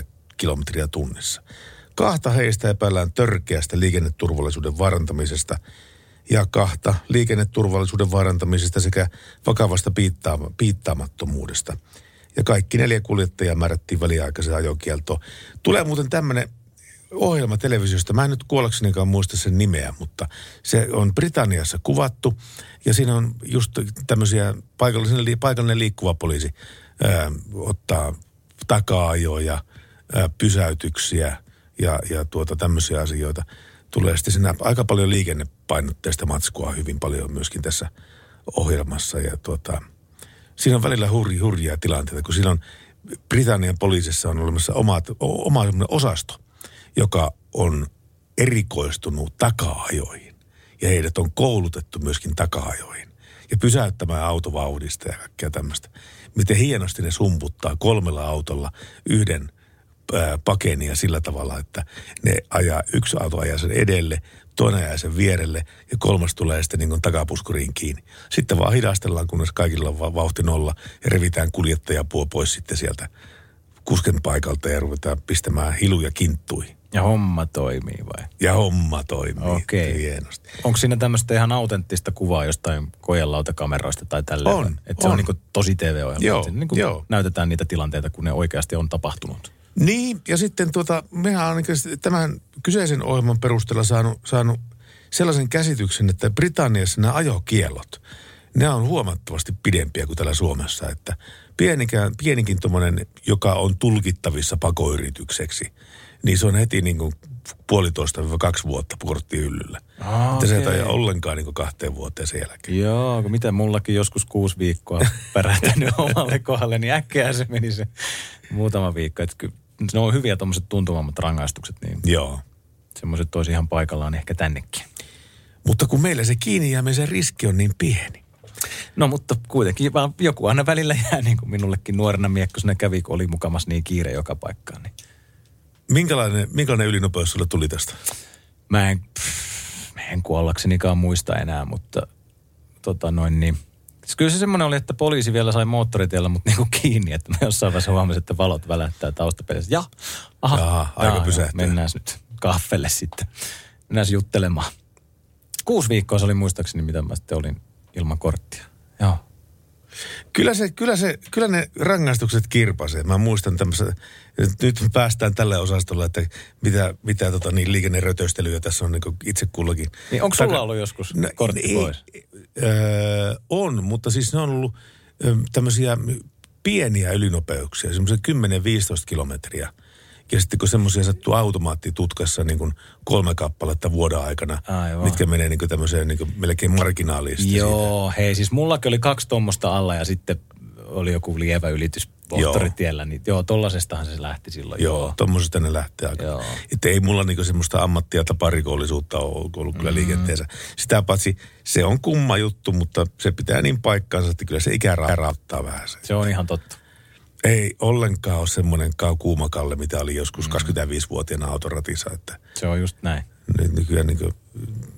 145-160 kilometriä tunnissa. Kahta heistä epäillään törkeästä liikenneturvallisuuden varantamisesta ja kahta liikenneturvallisuuden varantamisesta sekä vakavasta piittaama, piittaamattomuudesta. Ja kaikki neljä kuljettajaa määrättiin väliaikaisen ajokieltoon. Tulee muuten tämmöinen ohjelma televisiosta. Mä en nyt kuollaksenikaan muista sen nimeä, mutta se on Britanniassa kuvattu. Ja siinä on just tämmöisiä paikallinen, li- paikallinen liikkuva poliisi ää, ottaa taka-ajoja, ää, pysäytyksiä ja, ja tuota tämmöisiä asioita. Tulee sitten siinä aika paljon liikennepainotteista matskua hyvin paljon myöskin tässä ohjelmassa. Ja tuota, siinä on välillä hurji, hurjia tilanteita, kun siinä on Britannian poliisissa on olemassa omat, oma osasto, joka on erikoistunut taka-ajoihin. Ja heidät on koulutettu myöskin taka-ajoihin. Ja pysäyttämään autovauhdista ja kaikkea tämmöistä. Miten hienosti ne sumputtaa kolmella autolla yhden pakenia sillä tavalla, että ne ajaa, yksi auto ajaa sen edelle, toinen ajaa sen vierelle ja kolmas tulee sitten niin takapuskuriin kiinni. Sitten vaan hidastellaan, kunnes kaikilla on va- vauhti nolla ja revitään kuljettajapuu pois sitten sieltä kusken paikalta ja ruvetaan pistämään hiluja kinttui. Ja homma toimii vai? Ja homma toimii. Okei. Hienosti. Onko siinä tämmöistä ihan autenttista kuvaa jostain kojelautakameroista tai tälleen? On, Että se on on. niin tosi TV-ohjelma. Joo, niin joo. Näytetään niitä tilanteita, kun ne oikeasti on tapahtunut. Niin, ja sitten tuota, mehän on tämän kyseisen ohjelman perusteella saanut, saanut sellaisen käsityksen, että Britanniassa nämä ajokiellot, ne on huomattavasti pidempiä kuin täällä Suomessa, että pienikään, pienikin tuommoinen, joka on tulkittavissa pakoyritykseksi, niin se on heti niin kuin puolitoista kaksi vuotta korttihyllyllä. Ah, että se ei ollenkaan niin kuin kahteen vuoteen sen jälkeen. Joo, kun miten mullakin joskus kuusi viikkoa pärähtänyt omalle kohdalle, niin äkkiä se meni se muutama viikko. Että ne on hyviä tuommoiset tuntuvammat rangaistukset, niin Joo. semmoiset olisi ihan paikallaan ehkä tännekin. Mutta kun meillä se kiinni jäämisen riski on niin pieni. No mutta kuitenkin vaan joku aina välillä jää, niin kuin minullekin nuorena miekkosena kävi, kun oli mukamas niin kiire joka paikkaan. Niin Minkälainen, minkälainen ylinopeus sulle tuli tästä? mä en, pff, mä en kuollaksenikaan muista enää, mutta tota noin niin. Siis Kyllä se semmoinen oli, että poliisi vielä sai moottoritiellä mut niinku kiinni, että mä jossain vaiheessa huomasin, että valot välättää taustapelissä. Ja, aha, Jaha, aika jaa, pysähtyä. Mennään nyt kahvelle sitten. Mennään juttelemaan. Kuusi viikkoa se oli muistaakseni, mitä mä sitten olin ilman korttia. Kyllä, se, kyllä, se, kyllä ne rangaistukset kirpasee. Mä muistan tämmöistä, nyt, päästään tälle osastolle, että mitä, mitä tota, niin liikennerötöstelyä tässä on niin itse kullakin. Niin onko sulla Taka- ollut joskus No, kortti ei, pois? Öö, on, mutta siis ne on ollut ö, tämmöisiä pieniä ylinopeuksia, semmoisia 10-15 kilometriä. Ja sitten kun semmoisia sattuu automaattitutkassa niin kuin kolme kappaletta vuoden aikana, Aivan. mitkä menee niin kuin tämmöiseen niin kuin melkein marginaaliin. Joo, hei siis mullakin oli kaksi tuommoista alla ja sitten oli joku lievä ylitys moottoritiellä. Niin, joo, tollasestahan se lähti silloin. Joo, joo. tuommoisesta ne lähtee aika. Joo. Että ei mulla niinku semmoista ammattia tai parikollisuutta ole ollut kyllä Mm. liikenteessä. Sitä paitsi se on kumma juttu, mutta se pitää niin paikkaansa, että kyllä se ikä ra- rauttaa vähän se. Se on ihan totta. Ei ollenkaan ole semmoinen kuumakalle, mitä oli joskus 25-vuotiaana autoratissa, että Se on just näin. nyt nykyään niin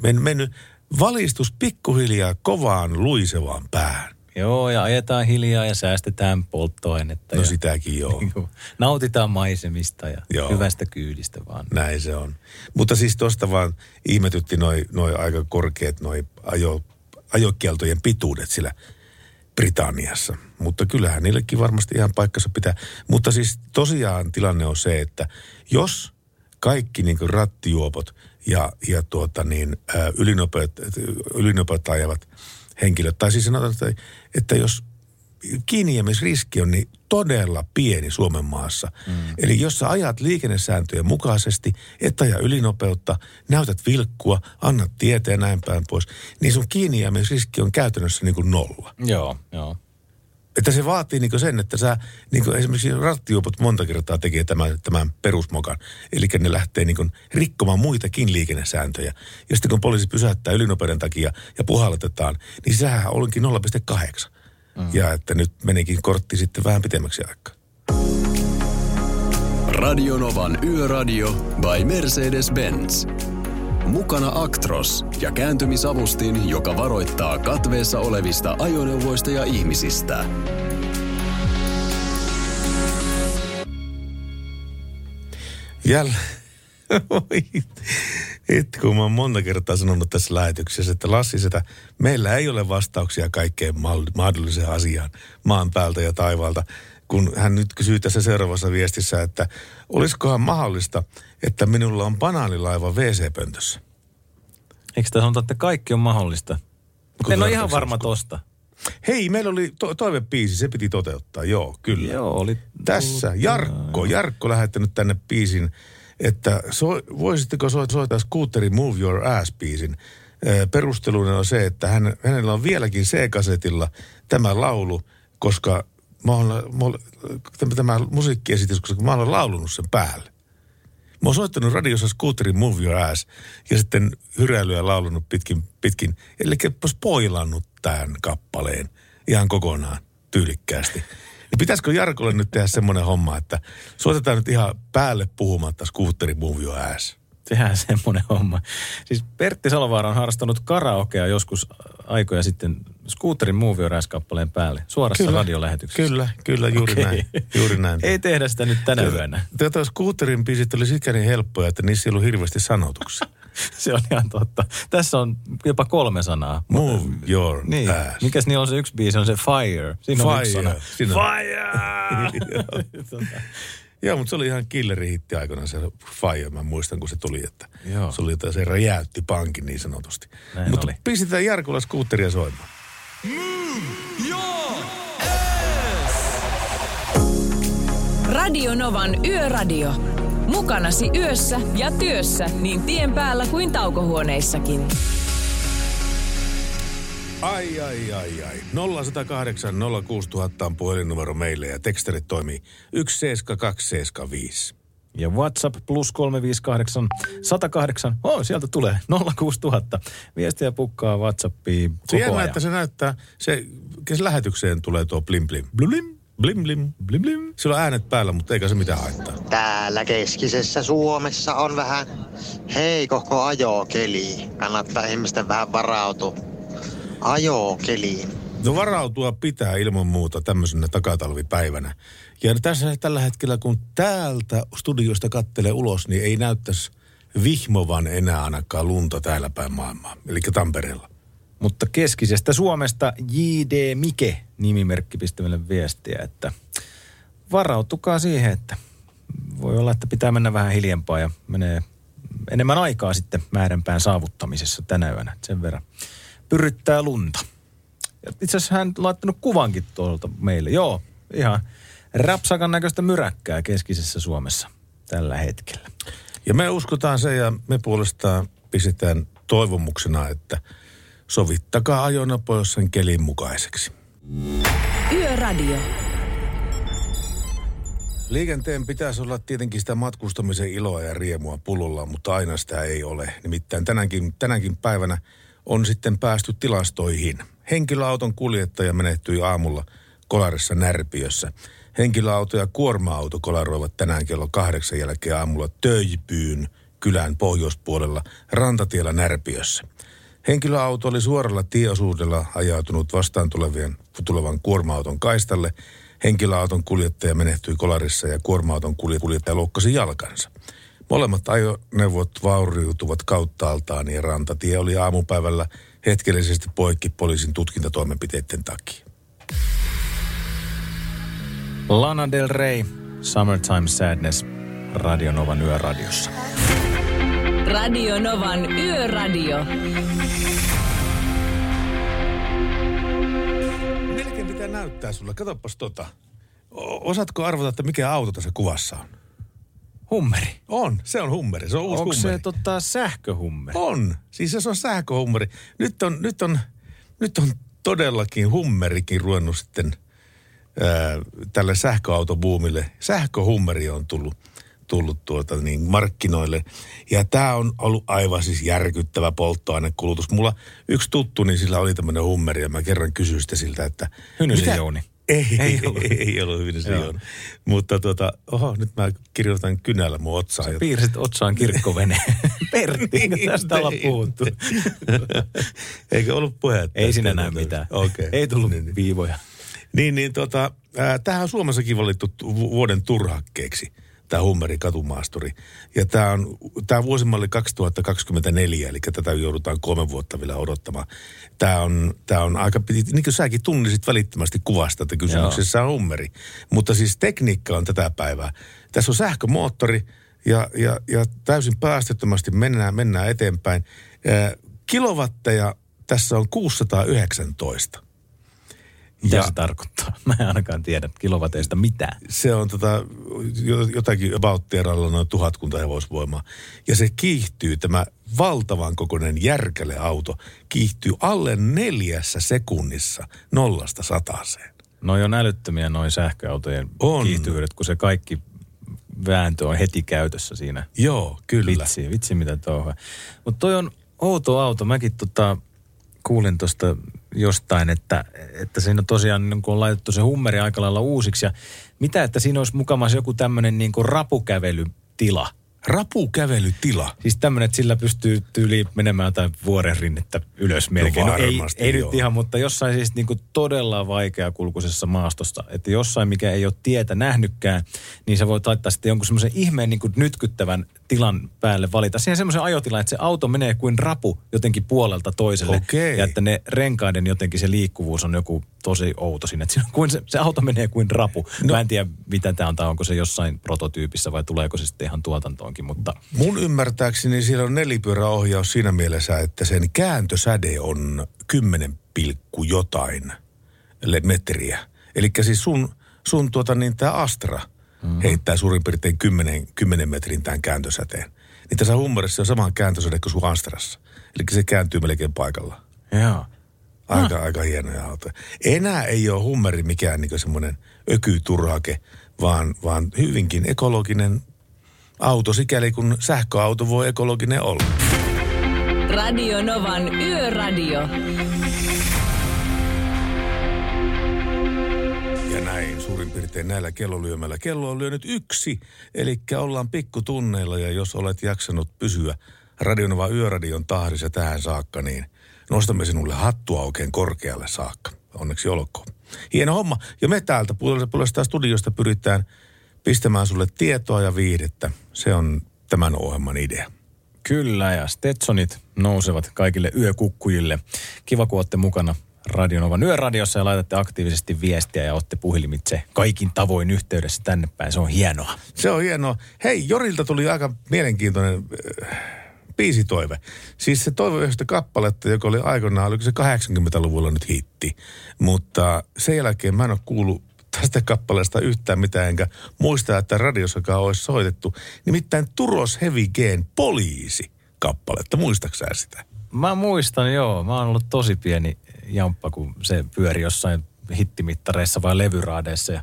men, mennyt valistus pikkuhiljaa kovaan luisevaan päähän. Joo, ja ajetaan hiljaa ja säästetään polttoainetta. No ja sitäkin joo. niinku nautitaan maisemista ja Joo. hyvästä kyydistä vaan. Näin se on. Mutta siis tuosta vaan ihmetytti noi, noi aika korkeat noi ajo, ajokieltojen pituudet sillä Britanniassa. Mutta kyllähän niillekin varmasti ihan paikkansa pitää. Mutta siis tosiaan tilanne on se, että jos kaikki niin rattijuopot ja, ja tuota niin, ylinopeut, ylinopeutta ajavat henkilöt, tai siis sanotaan, että, että jos kiinnijäämisriski on niin todella pieni Suomen maassa. Mm. Eli jos sä ajat liikennesääntöjen mukaisesti, et aja ylinopeutta, näytät vilkkua, annat tietä ja näin päin pois, niin sun kiinnijäämisriski on käytännössä niin kuin nolla. Joo, joo. Että se vaatii niin sen, että sä niin esimerkiksi rattijuopot monta kertaa tekee tämän, tämän perusmokan. Eli ne lähtee niin rikkomaan muitakin liikennesääntöjä. Ja sitten kun poliisi pysäyttää ylinopeuden takia ja puhalletetaan, niin sehän onkin 0,8. Mm. Ja että nyt menikin kortti sitten vähän pitemmäksi aikaa. Radionovan Yöradio by Mercedes-Benz. Mukana Actros ja kääntymisavustin, joka varoittaa katveessa olevista ajoneuvoista ja ihmisistä. Jälleen. Et kun mä oon monta kertaa sanonut tässä lähetyksessä, että Lassi, että meillä ei ole vastauksia kaikkeen mahdolliseen asiaan maan päältä ja taivaalta. Kun hän nyt kysyy tässä seuraavassa viestissä, että olisikohan mahdollista, että minulla on banaanilaiva WC-pöntössä. Eikö tämä sanota, että kaikki on mahdollista? Kun en ole ihan varma tosta. Hei, meillä oli to- toivepiisi, se piti toteuttaa, joo, kyllä. Joo, oli... Tässä Jarkko, Jarkko lähettänyt tänne biisin, että so, voisitteko so, soittaa Scooterin Move Your Ass-biisin. Perusteluna on se, että hän, hänellä on vieläkin C-kasetilla tämä laulu, koska mä oon, mä oon, tämä, tämä musiikkiesitys, koska mä olen laulunut sen päälle. Mä oon soittanut radiossa Scooterin Move Your Ass ja sitten hyräilyä laulunut pitkin, pitkin eli spoilannut tämän kappaleen ihan kokonaan tyylikkäästi. Niin pitäisikö Jarkolle nyt tehdä semmoinen homma, että soitetaan nyt ihan päälle puhumatta Scooterin Move Your Ass? Tehdään semmoinen homma. Siis Pertti Salovaara on harrastanut karaokea joskus aikoja sitten Scooterin Movie kappaleen päälle. Suorassa Kyllä. radiolähetyksessä. Kyllä, kyllä, juuri Okei. näin. Juuri näin. Ei tehdä sitä nyt tänä yönä. Tätä Scooterin biisit oli sikäli helppoja, että niissä ei ollut hirveästi sanotuksia. Se on ihan totta. Tässä on jopa kolme sanaa. Move your Niin. ass. Mikäs niillä on se yksi biisi? On se Fire. Siinä on yksi sana. Siinä Fire! Joo, mutta se oli ihan killeri-hitti aikana se Fire. Mä muistan, kun se tuli, että Joo. se oli jotain, se räjäytti pankin niin sanotusti. Näin mutta oli. pistetään Jarkulla skuutteria soimaan. Radio Novan Yöradio. Mukanasi yössä ja työssä niin tien päällä kuin taukohuoneissakin. Ai, ai, ai, ai. 0108 06000 on puhelinnumero meille ja tekstarit toimii 17275. Ja WhatsApp plus 358 108. Oh, sieltä tulee 06000. Viestiä pukkaa WhatsAppiin Se koko jännä, ajan. että se näyttää, se, se lähetykseen tulee tuo blim blim. Blim blim. Blim blim. Blim. Sillä on äänet päällä, mutta eikä se mitään haittaa. Täällä keskisessä Suomessa on vähän heikohko ajokeli. Kannattaa ihmisten vähän varautua ajokeliin. No varautua pitää ilman muuta tämmöisenä takatalvipäivänä. Ja tässä tällä hetkellä, kun täältä studiosta kattelee ulos, niin ei näyttäisi vihmovan enää ainakaan lunta täällä päin maailmaa, eli Tampereella. Mutta keskisestä Suomesta J.D. Mike nimimerkki pisti meille viestiä, että varautukaa siihen, että voi olla, että pitää mennä vähän hiljempaa ja menee enemmän aikaa sitten määränpään saavuttamisessa tänä yönä. Sen verran pyryttää lunta. Itse asiassa hän laittanut kuvankin tuolta meille. Joo, ihan rapsakan näköistä myräkkää keskisessä Suomessa tällä hetkellä. Ja me uskotaan se ja me puolestaan pistetään toivomuksena, että sovittakaa ajonopeus sen kelin mukaiseksi. Yöradio. Liikenteen pitäisi olla tietenkin sitä matkustamisen iloa ja riemua pullolla, mutta aina sitä ei ole. Nimittäin tänäänkin, tänäänkin päivänä on sitten päästy tilastoihin. Henkilöauton kuljettaja menehtyi aamulla kolarissa Närpiössä. Henkilöauto ja kuorma-auto kolaroivat tänään kello kahdeksan jälkeen aamulla Töjpyyn kylän pohjoispuolella rantatiellä Närpiössä. Henkilöauto oli suoralla tieosuudella ajautunut vastaan tulevien, tulevan kuorma-auton kaistalle. Henkilöauton kuljettaja menehtyi kolarissa ja kuorma-auton kulje- kuljettaja loukkasi jalkansa. Molemmat ajoneuvot vauriutuvat kauttaaltaan ja rantatie oli aamupäivällä hetkellisesti poikki poliisin tutkintatoimenpiteiden takia. Lana Del Rey, Summertime Sadness, Radio Novan yöradiossa. Radio Novan Yöradio. Melkein pitää näyttää sulle. Katsopas tota. O- osaatko arvata, että mikä auto tässä kuvassa on? Hummeri. On, se on hummeri. Se on uusi Onko hummeri. se tota, sähköhummeri? On. Siis se on sähköhummeri. Nyt on, nyt on, nyt on todellakin hummerikin ruvennut sitten ää, tälle sähköautobuumille. Sähköhummeri on tullut, tullut tuota niin markkinoille. Ja tämä on ollut aivan siis järkyttävä polttoainekulutus. Mulla yksi tuttu, niin sillä oli tämmöinen hummeri ja mä kerran kysyin sitä siltä, että... Hynysen Jouni. Ei, Ei ei ollut. ollut, ei ollut Hynysen Joo. Jouni. Mutta tota, oho, nyt mä kirjoitan kynällä mun otsaan. jotta- Piirsit otsaan kirkkovene. Pertti, eikö tästä olla Niin. puhuttu? Eikö ollut puhetta? Ei Että- näy mitään. Okei. Ei tullut Niin, niin. viivoja. Niin, niin tota, ää, tämähän on Suomessakin valittu tu- vu- vuoden turhakkeeksi, tämä Hummeri katumaasturi. Ja tämä on, tämä vuosimalli 2024, eli tätä joudutaan kolme vuotta vielä odottamaan. Tämä on, tämä on aika, niin kuin säkin tunnisit välittömästi kuvasta, että kysymyksessä on Hummeri. Mutta siis tekniikka on tätä päivää. Tässä on sähkömoottori ja, ja, ja täysin päästöttömästi mennään, mennään eteenpäin. Kilowatteja tässä on 619. Mitä Ja- se tarkoittaa? Mä en ainakaan tiedä kilowateista mitään. se on tota, jo- jotakin about noin tuhatkunta hevosvoimaa. Ja se kiihtyy, tämä valtavan kokoinen järkäle auto, kiihtyy alle neljässä sekunnissa nollasta sataseen. Noi on älyttömiä noin sähköautojen On. kiihtyvyydet, kun se kaikki vääntö on heti käytössä siinä. Joo, kyllä. Vitsi, vitsi mitä touhaa. Mutta toi on outo auto. Mäkin tota, kuulin tuosta jostain, että, että siinä tosiaan niin on laitettu se hummeri aika lailla uusiksi. Ja mitä, että siinä olisi mukamas joku tämmöinen niin kuin rapukävelytila. Rapukävelytila. Siis tämmöinen, että sillä pystyy tyyli menemään jotain vuoren rinnettä ylös melkein. No, ei, varmasti, ei nyt ihan, mutta jossain siis niinku todella vaikeakulkuisessa maastossa. Että jossain, mikä ei ole tietä nähnytkään, niin sä voit laittaa sitten jonkun semmoisen ihmeen niinku nytkyttävän tilan päälle valita. Siihen semmoisen ajotilan, että se auto menee kuin rapu jotenkin puolelta toiselle. Okei. Ja että ne renkaiden jotenkin se liikkuvuus on joku tosi outo siinä. Että kuin se, se auto menee kuin rapu. No. Mä en tiedä, mitä tämä on, tai onko se jossain prototyypissä vai tuleeko se sitten ihan tuotantoonkin, mutta Mun ymmärtääkseni siellä on nelipyöräohjaus siinä mielessä, että sen kääntösäde on 10 pilkku jotain metriä. Eli siis sun, sun tuota niin tämä Astra mm-hmm. heittää suurin piirtein 10, 10 metrin tämän kääntösäteen. Niin tässä hummerissa on sama kääntösäde kuin sun Astrassa. Eli se kääntyy melkein paikalla. joo. Aika, aika hienoja autoja. Enää ei ole hummeri mikään niin semmoinen ökyturhake, vaan, vaan hyvinkin ekologinen auto, sikäli kun sähköauto voi ekologinen olla. Radio Novan Yöradio. Ja näin suurin piirtein näillä kellolyömällä. Kello on lyönyt yksi, eli ollaan pikkutunneilla ja jos olet jaksanut pysyä Radionova Yöradion tahdissa tähän saakka, niin nostamme sinulle hattua oikein korkealle saakka. Onneksi olkoon. Hieno homma. Ja me täältä puolesta puolesta studiosta pyritään pistämään sulle tietoa ja viihdettä. Se on tämän ohjelman idea. Kyllä, ja Stetsonit nousevat kaikille yökukkujille. Kiva, kun olette mukana Radionovan yöradiossa ja laitatte aktiivisesti viestiä ja olette puhelimitse kaikin tavoin yhteydessä tänne päin. Se on hienoa. Se on hienoa. Hei, Jorilta tuli aika mielenkiintoinen äh, biisitoive. Siis se toive yhdestä kappaletta, joka oli aikoinaan, oliko se 80-luvulla nyt hitti. Mutta sen jälkeen mä en ole kuullut tästä kappaleesta yhtään mitään, enkä muista, että radiossakaan olisi soitettu. Nimittäin Turos Heavy Gain poliisi kappaletta. Muistaksä sitä? Mä muistan, joo. Mä oon ollut tosi pieni jamppa, kun se pyöri jossain hittimittareissa vai levyraadeissa. Ja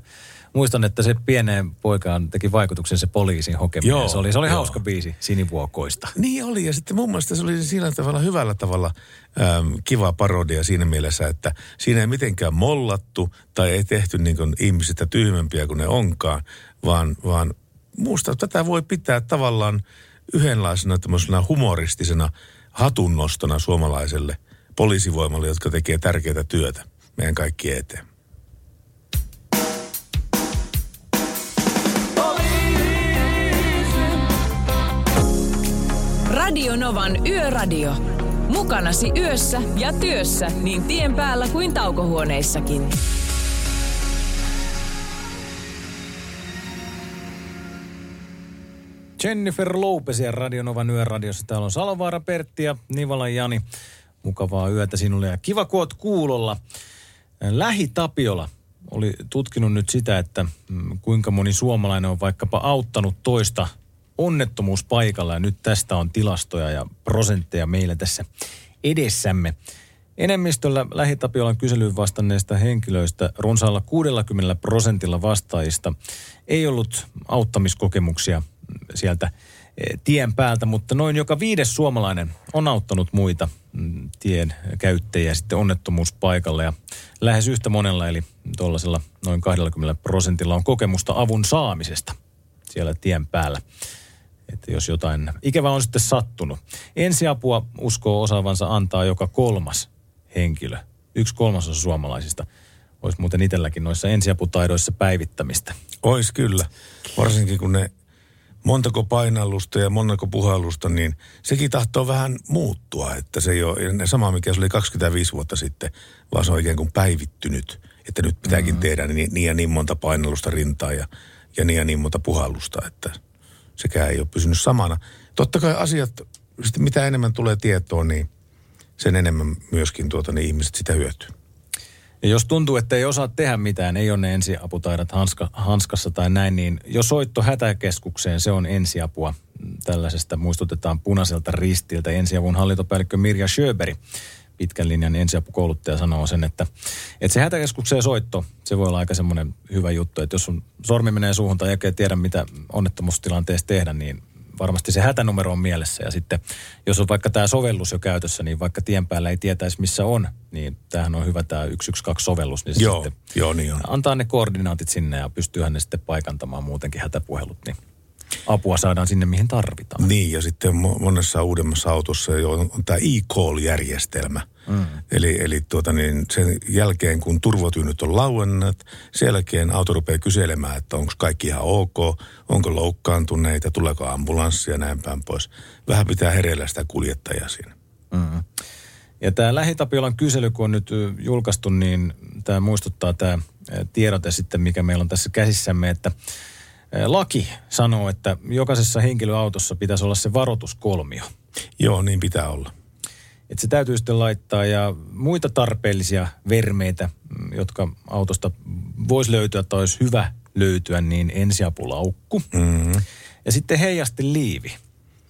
muistan, että se pieneen poikaan teki vaikutuksen se poliisin hokeminen. Joo, se oli, se oli joo. hauska biisi sinivuokoista. Niin oli, ja sitten mun mielestä se oli sillä tavalla hyvällä tavalla äm, kiva parodia siinä mielessä, että siinä ei mitenkään mollattu tai ei tehty niin kuin ihmisistä tyhmempiä kuin ne onkaan, vaan, vaan muusta tätä voi pitää tavallaan yhdenlaisena tämmöisenä humoristisena hatunnostona suomalaiselle poliisivoimalle, jotka tekee tärkeää työtä meidän kaikkien eteen. Radio Novan Yöradio. Mukanasi yössä ja työssä niin tien päällä kuin taukohuoneissakin. Jennifer Lopezia Radionovan yöradiossa. Täällä on Salovaara Pertti ja Nivala Jani. Mukavaa yötä sinulle ja kiva kun oot kuulolla. Lähi Tapiola oli tutkinut nyt sitä, että mm, kuinka moni suomalainen on vaikkapa auttanut toista onnettomuuspaikalla. Ja nyt tästä on tilastoja ja prosentteja meillä tässä edessämme. Enemmistöllä Lähi-Tapiolan kyselyyn vastanneista henkilöistä runsaalla 60 prosentilla vastaajista ei ollut auttamiskokemuksia sieltä eh, tien päältä, mutta noin joka viides suomalainen on auttanut muita mm, tien käyttäjiä sitten onnettomuuspaikalle ja lähes yhtä monella eli tuollaisella noin 20 prosentilla on kokemusta avun saamisesta siellä tien päällä. Että jos jotain ikävää on sitten sattunut. Ensiapua uskoo osaavansa antaa joka kolmas henkilö. Yksi kolmasosa suomalaisista olisi muuten itselläkin noissa ensiaputaidoissa päivittämistä. Ois kyllä. Varsinkin kun ne montako painallusta ja montako puhallusta, niin sekin tahtoo vähän muuttua. Että se ei ole sama, mikä se oli 25 vuotta sitten, vaan se on ikään kuin päivittynyt. Että nyt pitääkin mm. tehdä niin, niin ja niin monta painallusta rintaa ja, ja niin ja niin monta puhallusta. Että sekään ei ole pysynyt samana. Totta kai asiat, mitä enemmän tulee tietoa, niin sen enemmän myöskin tuota, niin ihmiset sitä hyötyy. Ja jos tuntuu, että ei osaa tehdä mitään, ei ole ne ensiaputaidat hanska, hanskassa tai näin, niin jo soitto hätäkeskukseen, se on ensiapua. Tällaisesta muistutetaan punaiselta ristiltä. Ensiavun hallintopäällikkö Mirja Schöberi, pitkän linjan ensiapukouluttaja, sanoo sen, että, että se hätäkeskukseen soitto, se voi olla aika semmoinen hyvä juttu, että jos sun sormi menee suuhun tai ei tiedä, mitä onnettomuustilanteessa tehdä, niin varmasti se hätänumero on mielessä. Ja sitten, jos on vaikka tämä sovellus jo käytössä, niin vaikka tien päällä ei tietäisi, missä on, niin tämähän on hyvä tämä 112-sovellus. Niin se Joo, sitten joo niin on. antaa ne koordinaatit sinne ja pystyyhän ne sitten paikantamaan muutenkin hätäpuhelut. Niin apua saadaan sinne, mihin tarvitaan. Niin, ja sitten mo- monessa uudemmassa autossa jo on, on tämä e-call-järjestelmä. Mm. Eli, eli tuota niin, sen jälkeen, kun turvotyynyt on lauennut, sen jälkeen auto rupeaa kyselemään, että onko kaikki ihan ok, onko loukkaantuneita, tuleeko ambulanssi ja näin päin pois. Vähän pitää hereillä sitä kuljettajaa siinä. Mm. Ja tämä Lähitapiolan kysely, kun on nyt julkaistu, niin tämä muistuttaa tämä tiedote sitten, mikä meillä on tässä käsissämme, että laki sanoo, että jokaisessa henkilöautossa pitäisi olla se varoituskolmio. Joo, niin pitää olla. Että se täytyy sitten laittaa ja muita tarpeellisia vermeitä, mm, jotka autosta voisi löytyä tai olisi hyvä löytyä, niin ensiapulaukku. Mm. Ja sitten heijasten liivi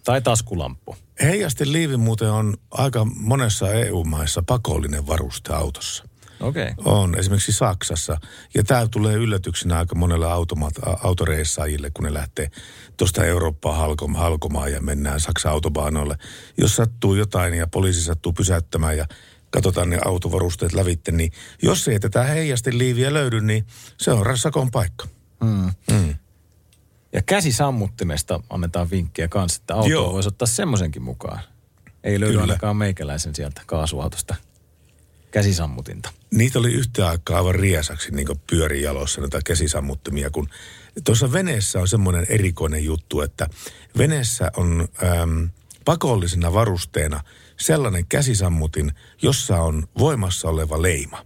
tai taskulamppu. Heijasten liivi muuten on aika monessa EU-maissa pakollinen varuste autossa. Okay. On, esimerkiksi Saksassa. Ja tämä tulee yllätyksenä aika monelle automaat, a- autoreissaajille, kun ne lähtee tuosta Eurooppaa halkom, halkomaan ja mennään Saksan autobaanoille. Jos sattuu jotain ja poliisi sattuu pysäyttämään ja katsotaan ne autovarusteet lävitte, niin jos ei tätä heijasti liiviä löydy, niin se on rassakon paikka. Mm. Mm. Ja käsisammuttimesta annetaan vinkkiä kanssa, että auto voisi ottaa semmoisenkin mukaan. Ei löydy Kyllä. ainakaan meikäläisen sieltä kaasuautosta käsisammutinta. Niitä oli yhtä aikaa aivan riesaksi niin pyöri jalossa näitä käsisammuttimia, kun tuossa veneessä on semmoinen erikoinen juttu, että veneessä on äm, pakollisena varusteena sellainen käsisammutin, jossa on voimassa oleva leima.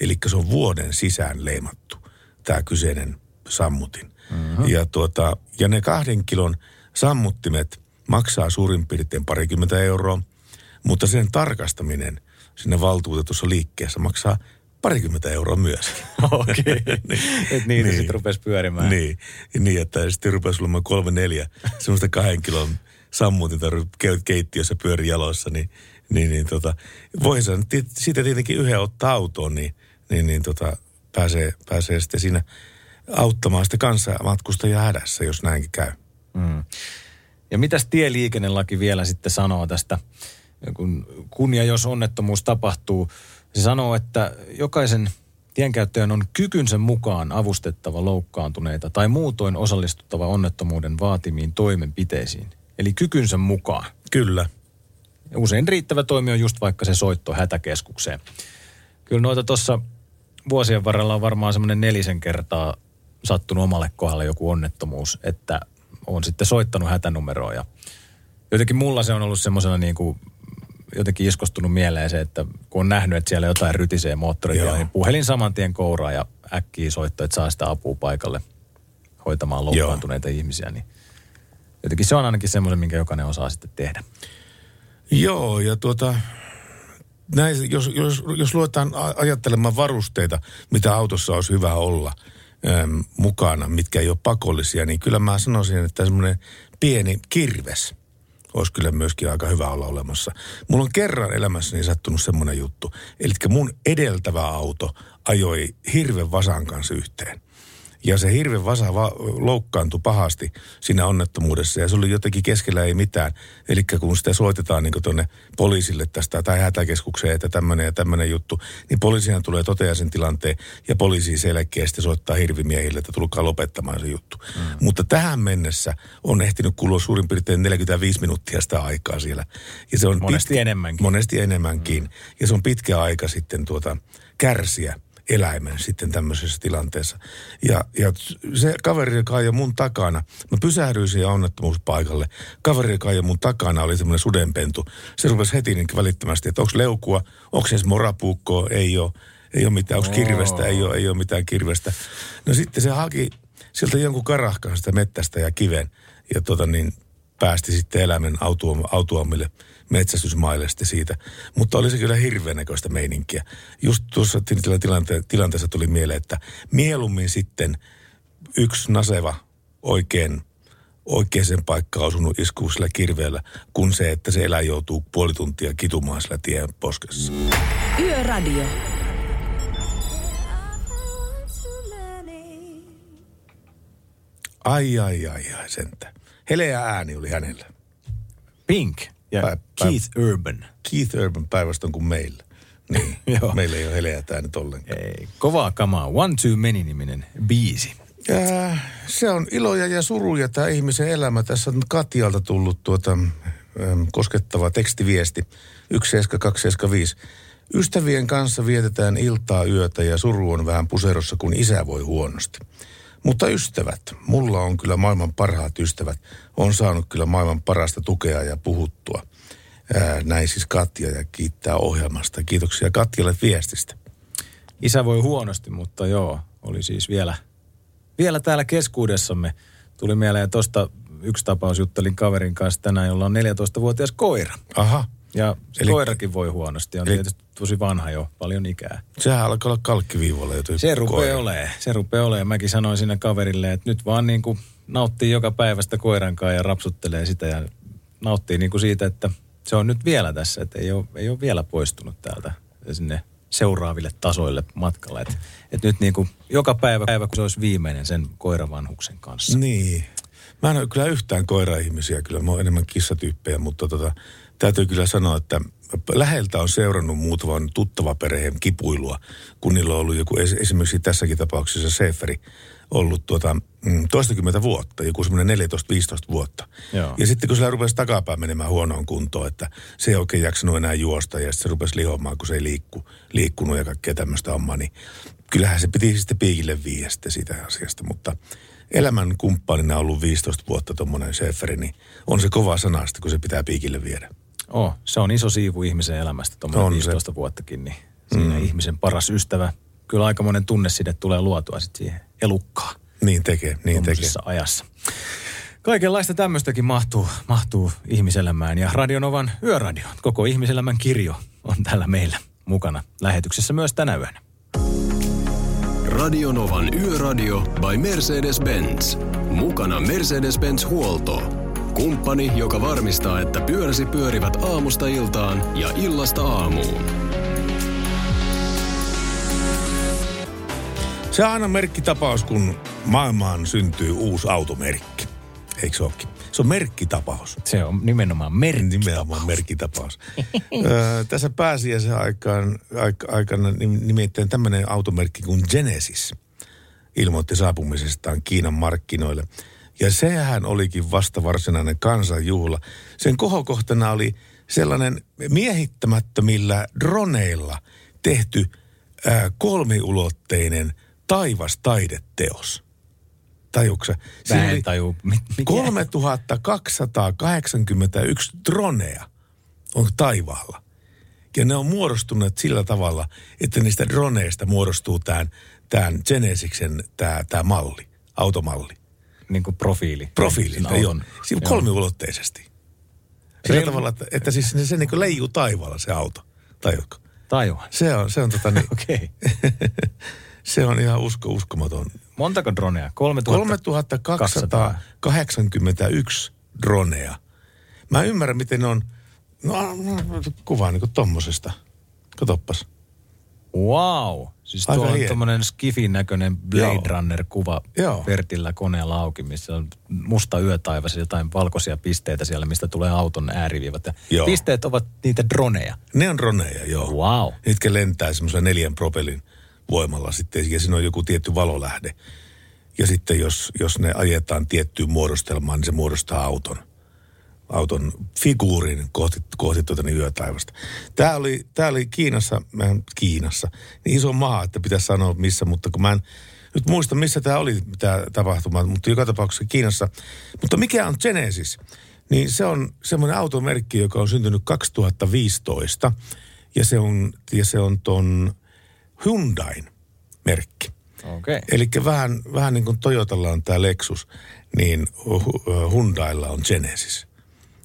Eli se on vuoden sisään leimattu, tämä kyseinen sammutin. Mm-hmm. Ja, tuota, ja ne kahden kilon sammuttimet maksaa suurin piirtein parikymmentä euroa, mutta sen tarkastaminen siinä valtuutetussa liikkeessä maksaa parikymmentä euroa myös. Okei. Et niitä sitten rupesi pyörimään. Niin, niin että sitten rupesi olemaan kolme neljä semmoista kahden kilon sammutinta ke- keittiössä pyöri jaloissa, niin, niin, niin tota, voi sen ti- siitä tietenkin yhden ottaa autoon, niin, niin, niin tota, pääsee, pääsee sitten siinä auttamaan sitä kanssa matkustajaa hädässä, jos näinkin käy. Mm. Ja mitäs tieliikennelaki vielä sitten sanoo tästä, kun, kun ja jos onnettomuus tapahtuu? Se sanoo, että jokaisen tienkäyttäjän on kykynsä mukaan avustettava loukkaantuneita tai muutoin osallistuttava onnettomuuden vaatimiin toimenpiteisiin. Eli kykynsä mukaan. Kyllä. Usein riittävä toimi on just vaikka se soitto hätäkeskukseen. Kyllä noita tuossa vuosien varrella on varmaan semmoinen nelisen kertaa sattunut omalle kohdalle joku onnettomuus, että on sitten soittanut hätänumeroa ja jotenkin mulla se on ollut semmoisena niin kuin jotenkin iskostunut mieleen se, että kun on nähnyt, että siellä jotain rytisee moottoritiellä, Joo. niin puhelin saman tien kouraa ja äkkiä soitto, että saa sitä apua paikalle hoitamaan loukkaantuneita ihmisiä, niin jotenkin se on ainakin semmoinen, minkä jokainen osaa sitten tehdä. Joo, ja tuota, näin, jos, jos, jos luetaan ajattelemaan varusteita, mitä autossa olisi hyvä olla äm, mukana, mitkä ei ole pakollisia, niin kyllä mä sanoisin, että semmoinen pieni kirves olisi kyllä myöskin aika hyvä olla olemassa. Mulla on kerran elämässäni sattunut semmoinen juttu, eli mun edeltävä auto ajoi hirven vasan kanssa yhteen. Ja se hirven vasa va- loukkaantui pahasti siinä onnettomuudessa ja se oli jotenkin keskellä ei mitään. Eli kun sitä soitetaan niin tuonne poliisille tästä tai hätäkeskukseen, että tämmöinen ja tämmöinen juttu, niin poliisihan tulee toteaa sen tilanteen ja poliisi selkeä sitten soittaa hirvimiehille, että tulkaa lopettamaan se juttu. Mm. Mutta tähän mennessä on ehtinyt kulua suurin piirtein 45 minuuttia sitä aikaa siellä. Ja se on Monesti enemmänkin. Monesti enemmänkin. Mm. Ja se on pitkä aika sitten tuota, kärsiä eläimen sitten tämmöisessä tilanteessa. Ja, ja se kaveri, joka ajoi mun takana, mä pysähdyin siihen onnettomuuspaikalle. Kaveri, joka ajoi mun takana, oli semmoinen sudenpentu. Se rupesi heti niin välittömästi, että onko leukua, onko edes morapuukkoa, ei ole. Ei ole mitään, onko kirvestä, ei ole, ei ole mitään kirvestä. No sitten se haki sieltä jonkun karahkan sitä mettästä ja kiven. Ja tota niin, päästi sitten eläimen autuom, autuomille metsästysmaille sitten siitä. Mutta oli se kyllä hirveän näköistä meininkiä. Just tuossa til- tilante- tilanteessa tuli mieleen, että mieluummin sitten yksi naseva oikein oikeaan paikkaan osunut isku sillä kirveellä, kuin se, että se eläin joutuu puoli tuntia kitumaan sillä tien poskessa. Yöradio. Ai, ai, ai, ai, sentä. Heleä ääni oli hänellä. Pink ja Pä- pä- Keith Urban. Keith Urban päivästä kuin meillä. Niin, meillä ei ole heleät äänet ollenkaan. Ei, kovaa kamaa. One Too Many-niminen biisi. Ja se on iloja ja suruja tämä ihmisen elämä. Tässä on Katjalta tullut tuota, äm, koskettava tekstiviesti. 17275. Ystävien kanssa vietetään iltaa yötä ja suru on vähän puserossa, kun isä voi huonosti. Mutta ystävät, mulla on kyllä maailman parhaat ystävät. On saanut kyllä maailman parasta tukea ja puhuttua. Ää, näin siis Katja ja kiittää ohjelmasta. Kiitoksia Katjalle viestistä. Isä voi huonosti, mutta joo, oli siis vielä, vielä täällä keskuudessamme. Tuli mieleen tuosta yksi tapaus, juttelin kaverin kanssa tänään, jolla on 14-vuotias koira. Aha. Ja se Eli- koirakin voi huonosti, on Eli- tietysti tosi vanha jo, paljon ikää. Sehän alkaa olla kalkkiviivalla jo. Se rupeaa olemaan, se rupeaa olemaan. Mäkin sanoin sinne kaverille, että nyt vaan niin kuin nauttii joka päivästä koiran kanssa ja rapsuttelee sitä ja nauttii niin kuin siitä, että se on nyt vielä tässä, että ei ole, ei ole vielä poistunut täältä sinne seuraaville tasoille matkalla. Että et nyt niin kuin joka päivä, päivä, kun se olisi viimeinen sen koiravanhuksen kanssa. Niin. Mä en ole kyllä yhtään koira-ihmisiä, kyllä mä oon enemmän kissatyyppejä, mutta tota, täytyy kyllä sanoa, että läheltä on seurannut muutaman tuttava perheen kipuilua, kun niillä on ollut joku, es- esimerkiksi tässäkin tapauksessa Seferi, ollut tuota, mm, toistakymmentä vuotta, joku semmoinen 14-15 vuotta. Joo. Ja sitten kun sillä rupesi takapäin menemään huonoon kuntoon, että se ei oikein jaksanut enää juosta ja sitten se rupesi lihomaan, kun se ei liikku, liikkunut ja kaikkea tämmöistä hommaa, niin kyllähän se piti sitten piikille viiä sitten siitä asiasta, mutta elämän kumppanina ollut 15 vuotta tuommoinen Schäferi, niin on se kova sanasta, kun se pitää piikille viedä. Oh, se on iso siivu ihmisen elämästä, On tuommoinen se. 15 vuottakin, niin siinä mm. ihmisen paras ystävä. Kyllä aika monen tunneside tulee luotua sitten siihen elukkaan Niin tekee, niin tekee. ajassa. Kaikenlaista tämmöistäkin mahtuu, mahtuu ihmiselämään ja Radionovan yöradio, koko ihmiselämän kirjo on täällä meillä mukana lähetyksessä myös tänä yönä. Radionovan Yöradio by Mercedes-Benz. Mukana Mercedes-Benz Huolto. Kumppani, joka varmistaa, että pyöräsi pyörivät aamusta iltaan ja illasta aamuun. Se on aina merkkitapaus, kun maailmaan syntyy uusi automerkki. Eikö se olekin? Se on merkkitapaus. Se on nimenomaan merkki. Nimenomaan merkkitapaus. Öö, tässä pääsiäisen aikaan, aik- aikana nim- nimittäin tämmöinen automerkki kuin Genesis ilmoitti saapumisestaan Kiinan markkinoille. Ja sehän olikin vasta varsinainen kansanjuhla. Sen kohokohtana oli sellainen miehittämättömillä droneilla tehty ää, kolmiulotteinen taivastaideteos. Tajuuksä? Siinä en oli taju. Mit, mikä? 3281 dronea on taivaalla. Ja ne on muodostuneet sillä tavalla, että niistä droneista muodostuu tämän, tämän Genesiksen tämä, tämä malli, automalli. Niin kuin profiili. Profiili, Sen joo. auton. Siinä Joo. kolmiulotteisesti. Sillä Reil- tavalla, että, että siis se, se niin kuin leijuu taivaalla se auto. Tajuatko? Tajuan. Se on, se on tota niin, Okei. se on ihan usko, uskomaton. Montako dronea? 3000? 3281 dronea. Mä ymmärrän, miten ne on, no, no kuvaa niin kuin tommosesta. Katoppas. Wow. Siis Aika tuo on tuommoinen skifin näköinen Blade Joo. Runner-kuva Joo. Vertillä koneella auki, missä on musta yötaivas ja jotain valkoisia pisteitä siellä, mistä tulee auton ääriviivat. Ja Joo. pisteet ovat niitä droneja. Ne on droneja, joo. Wow. Mitkä lentää semmoisella neljän propellin voimalla sitten, ja siinä on joku tietty valolähde. Ja sitten jos, jos ne ajetaan tiettyyn muodostelmaan, niin se muodostaa auton. Auton figuurin kohti, kohti tuota niin yötaivasta. Tämä oli, tämä oli Kiinassa, mä en- Kiinassa, niin iso maa, että pitäisi sanoa missä, mutta kun mä en nyt muista, missä tämä oli, tämä tapahtuma, mutta joka tapauksessa Kiinassa. Mutta mikä on Genesis? Niin se on semmoinen automerkki, joka on syntynyt 2015, ja se on, ja se on ton Hyundain merkki. Okei. Okay. Eli vähän, vähän niin kuin Toyotalla on tämä Lexus, niin Hyundailla on Genesis.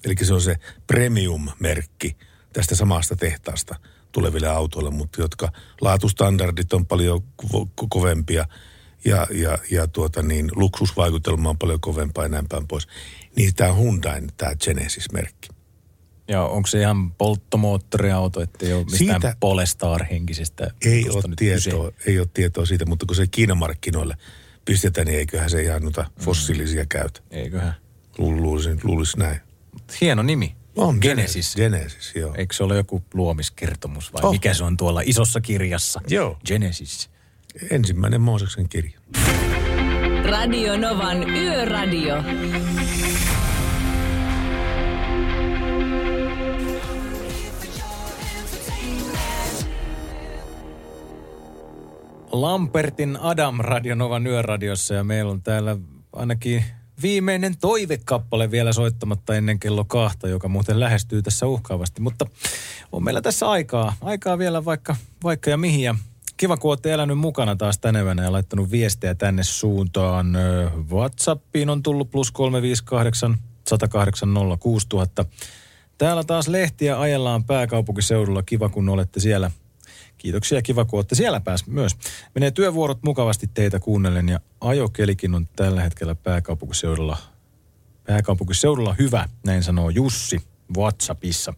Eli se on se premium-merkki tästä samasta tehtaasta tuleville autoille, mutta jotka laatustandardit on paljon ko- ko- kovempia ja, ja, ja tuota niin, luksusvaikutelma on paljon kovempaa ja näin päin pois. Niin tämä Hyundain, tämä Genesis-merkki. Ja onko se ihan polttomoottoriauto, että ei ole mistään Siitä-. Polestar-henkisistä Ei ole, tietoa, ei ole tietoa siitä, mutta kun se Kiinan markkinoille pistetään, niin eiköhän se ihan noita fossiilisia käytä. kyse. Eiköhän. Lu- Luulisin, luulisi näin. Hieno nimi. On Genesis. Genesis, joo. Eikö se ole joku luomiskertomus vai Oh. mikä se on tuolla isossa kirjassa? Joo. Genesis. Ensimmäinen Mooseksen kirja. Radio Novan Yöradio. Lampertin Adam Radionovan yöradiossa ja meillä on täällä ainakin viimeinen toivekappale vielä soittamatta ennen kello kahta, joka muuten lähestyy tässä uhkaavasti. Mutta on meillä tässä aikaa, aikaa vielä vaikka, vaikka ja mihin. Ja kiva, kun olette elänyt mukana taas tänä yönä ja laittanut viestejä tänne suuntaan. Whatsappiin on tullut plus 358 108 06000. Täällä taas lehtiä ajellaan pääkaupunkiseudulla. Kiva, kun olette siellä Kiitoksia, kiva kun olette siellä pääs myös. Menee työvuorot mukavasti teitä kuunnellen ja ajokelikin on tällä hetkellä pääkaupunkiseudulla, pääkaupunkiseudulla hyvä, näin sanoo Jussi WhatsAppissa.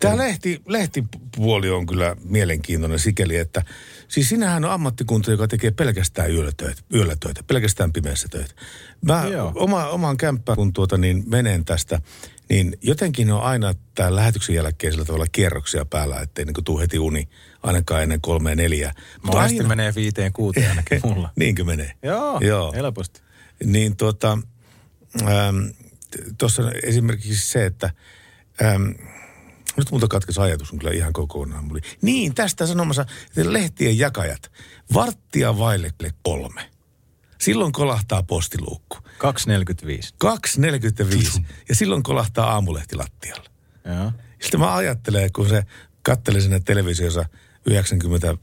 Tämä lehti, lehtipuoli on kyllä mielenkiintoinen sikäli, että siis sinähän on ammattikunta, joka tekee pelkästään yöllä töitä, yöllä töitä pelkästään pimeässä töitä. Mä oma, omaan kämppään, kun tuota niin menen tästä, niin jotenkin on aina tämän lähetyksen jälkeen sillä tavalla kierroksia päällä, ettei niin tuu heti uni ainakaan ennen kolmea neljää. Monesti aina... menee viiteen kuuteen ainakin mulla. Niinkö menee? Joo, Joo. helposti. Niin tuota, tuossa esimerkiksi se, että äm, nyt multa katkesi ajatus on kyllä ihan kokonaan. Muli. Niin, tästä sanomassa, että lehtien jakajat, varttia vaille kolme. Silloin kolahtaa postiluukku. 2.45. 2.45. Ja silloin kolahtaa aamulehti lattialle. Joo. Sitten mä ajattelen, kun se katteli sinne televisiossa 90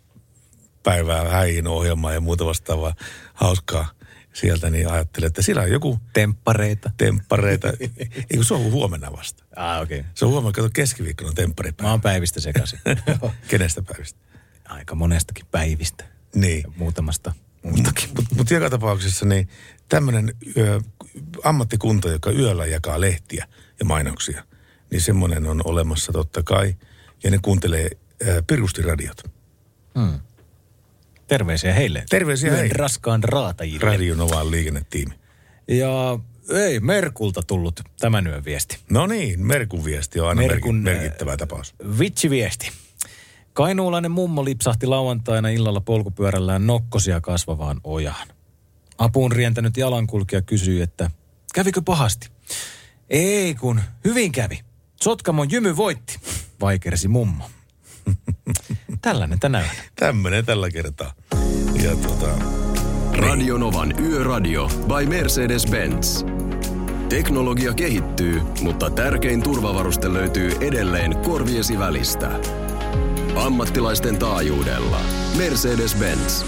päivää häihin ohjelmaa ja muuta vastaavaa hauskaa sieltä, niin ajattelin, että siellä on joku... Temppareita. Temppareita. Eikö se on huomenna vasta? Ah, okei. Okay. Se on huomenna, kato keskiviikkona tempparipäivä. Mä oon päivistä sekaisin. Kenestä päivistä? Aika monestakin päivistä. Niin. Ja muutamasta muustakin. Mutta mut joka tapauksessa niin tämmöinen ammattikunta, joka yöllä jakaa lehtiä ja mainoksia, niin semmoinen on olemassa totta kai. Ja ne kuuntelee ää, pirustiradiot. Hmm. Terveisiä heille. Terveisiä Yön heille. raskaan raatajille. Radio Novaan liikennetiimi. Ja ei, Merkulta tullut tämän yön viesti. No niin, Merkun viesti on aina Merkun, merkittävä tapaus. Vitsi viesti. Kainuulainen mummo lipsahti lauantaina illalla polkupyörällään nokkosia kasvavaan ojaan. Apuun rientänyt jalankulkija kysyi, että kävikö pahasti? Ei kun, hyvin kävi. Sotkamon jymy voitti, vaikersi mummo. Tällainen tänään. Tämmöinen tällä kertaa. Ja tota... Radio Novan Yöradio by Mercedes-Benz. Teknologia kehittyy, mutta tärkein turvavaruste löytyy edelleen korviesi välistä. Ammattilaisten taajuudella. Mercedes-Benz.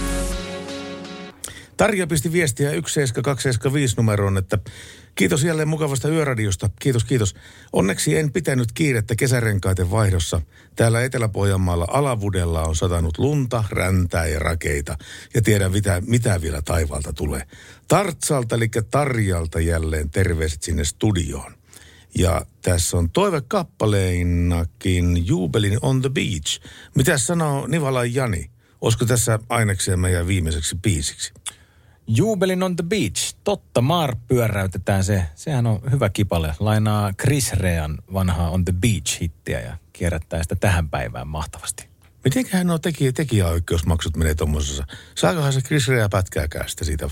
Tarja pisti viestiä 17275 numeroon, että kiitos jälleen mukavasta yöradiosta. Kiitos, kiitos. Onneksi en pitänyt kiirettä kesärenkaiden vaihdossa. Täällä Etelä-Pohjanmaalla Alavudella on satanut lunta, räntää ja rakeita. Ja tiedän, mitä, mitä vielä taivaalta tulee. Tartsalta, eli Tarjalta jälleen terveiset sinne studioon. Ja tässä on toivekappaleinakin Juubelin on the beach. Mitä sanoo Nivala Jani? Olisiko tässä ainekseen meidän viimeiseksi biisiksi? Juubelin on the beach. Totta, maar pyöräytetään se. Sehän on hyvä kipale. Lainaa Chris Rean vanhaa on the beach-hittiä ja kierrättää sitä tähän päivään mahtavasti. Mitenköhän nuo tekijä, tekijäoikeusmaksut menee tuommoisessa? Saakohan se Chris Rea pätkääkään sitä siitä?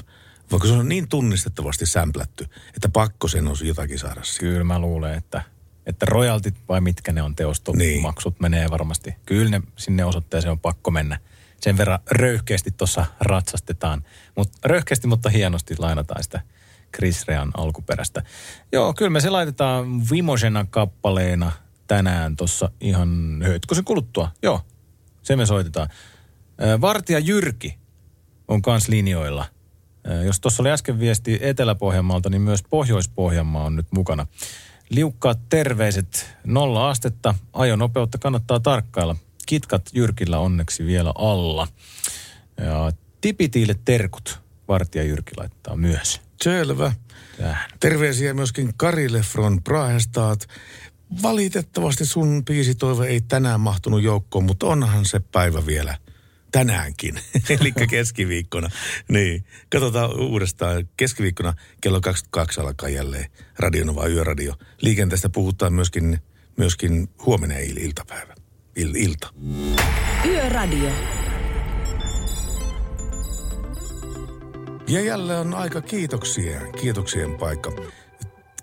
Vaikka se on niin tunnistettavasti sämplätty, että pakko sen on jotakin saada siitä. Kyllä mä luulen, että, että royaltit vai mitkä ne on teostomaksut niin. menee varmasti. Kyllä ne sinne osoitteeseen on pakko mennä. Sen verran röyhkeästi tuossa ratsastetaan. Mut, röyhkeästi, mutta hienosti lainataan sitä Chris Rean alkuperäistä. Joo, kyllä me se laitetaan Vimosena kappaleena tänään tuossa ihan höitkosen kuluttua. Joo, se me soitetaan. Vartija Jyrki on kans linjoilla. Jos tuossa oli äsken viesti Etelä-Pohjanmaalta, niin myös Pohjois-Pohjanmaa on nyt mukana. Liukkaat terveiset, nolla astetta, ajonopeutta kannattaa tarkkailla. Kitkat Jyrkillä onneksi vielä alla. Ja tipitiille terkut, Vartija Jyrki laittaa myös. Selvä. Tähän. Terveisiä myöskin Karille from Prahestaat. Valitettavasti sun biisitoive ei tänään mahtunut joukkoon, mutta onhan se päivä vielä tänäänkin, eli keskiviikkona. Niin, katsotaan uudestaan. Keskiviikkona kello 22 alkaa jälleen Radionova Yöradio. Liikenteestä puhutaan myöskin, myöskin huomenna il- iltapäivä. Il- ilta. Yöradio. Ja jälleen on aika kiitoksia, kiitoksien paikka.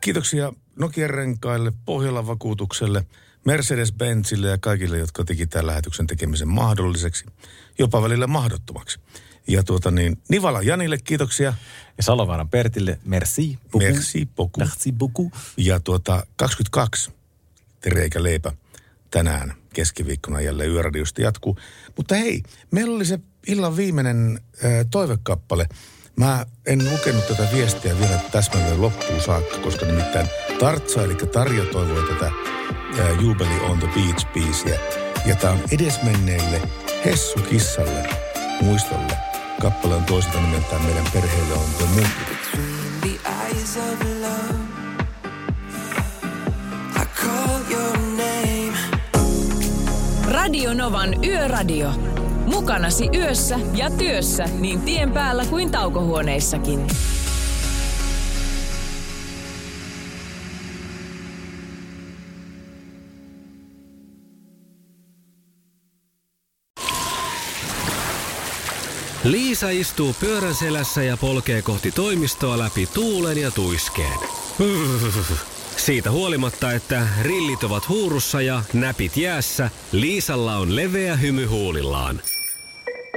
Kiitoksia Nokian renkaille, Pohjolan vakuutukselle, Mercedes-Benzille ja kaikille, jotka teki tämän lähetyksen tekemisen mahdolliseksi, jopa välillä mahdottomaksi. Ja tuota niin, Nivala Janille kiitoksia. Ja Salovaaran Pertille, merci beaucoup. Merci beaucoup. Merci beaucoup. Ja tuota 22, Tereikä Leipä, tänään keskiviikkona jälleen Yöradiosta jatkuu. Mutta hei, meillä oli se illan viimeinen äh, toivekappale. Mä en lukenut tätä viestiä vielä täsmälleen loppuun saakka, koska nimittäin Tartsa, eli Tarja toivoi tätä äh, Jubilee on the Beach biisiä. Ja tää on edesmenneille Hessu Kissalle muistolle. Kappale on toiselta nimeltään meidän perheelle on the Moon. the eyes of love. Radio Novan Yöradio. Mukanasi yössä ja työssä niin tien päällä kuin taukohuoneissakin. Liisa istuu pyörän selässä ja polkee kohti toimistoa läpi tuulen ja tuiskeen. Siitä huolimatta, että rillit ovat huurussa ja näpit jäässä, Liisalla on leveä hymy huulillaan.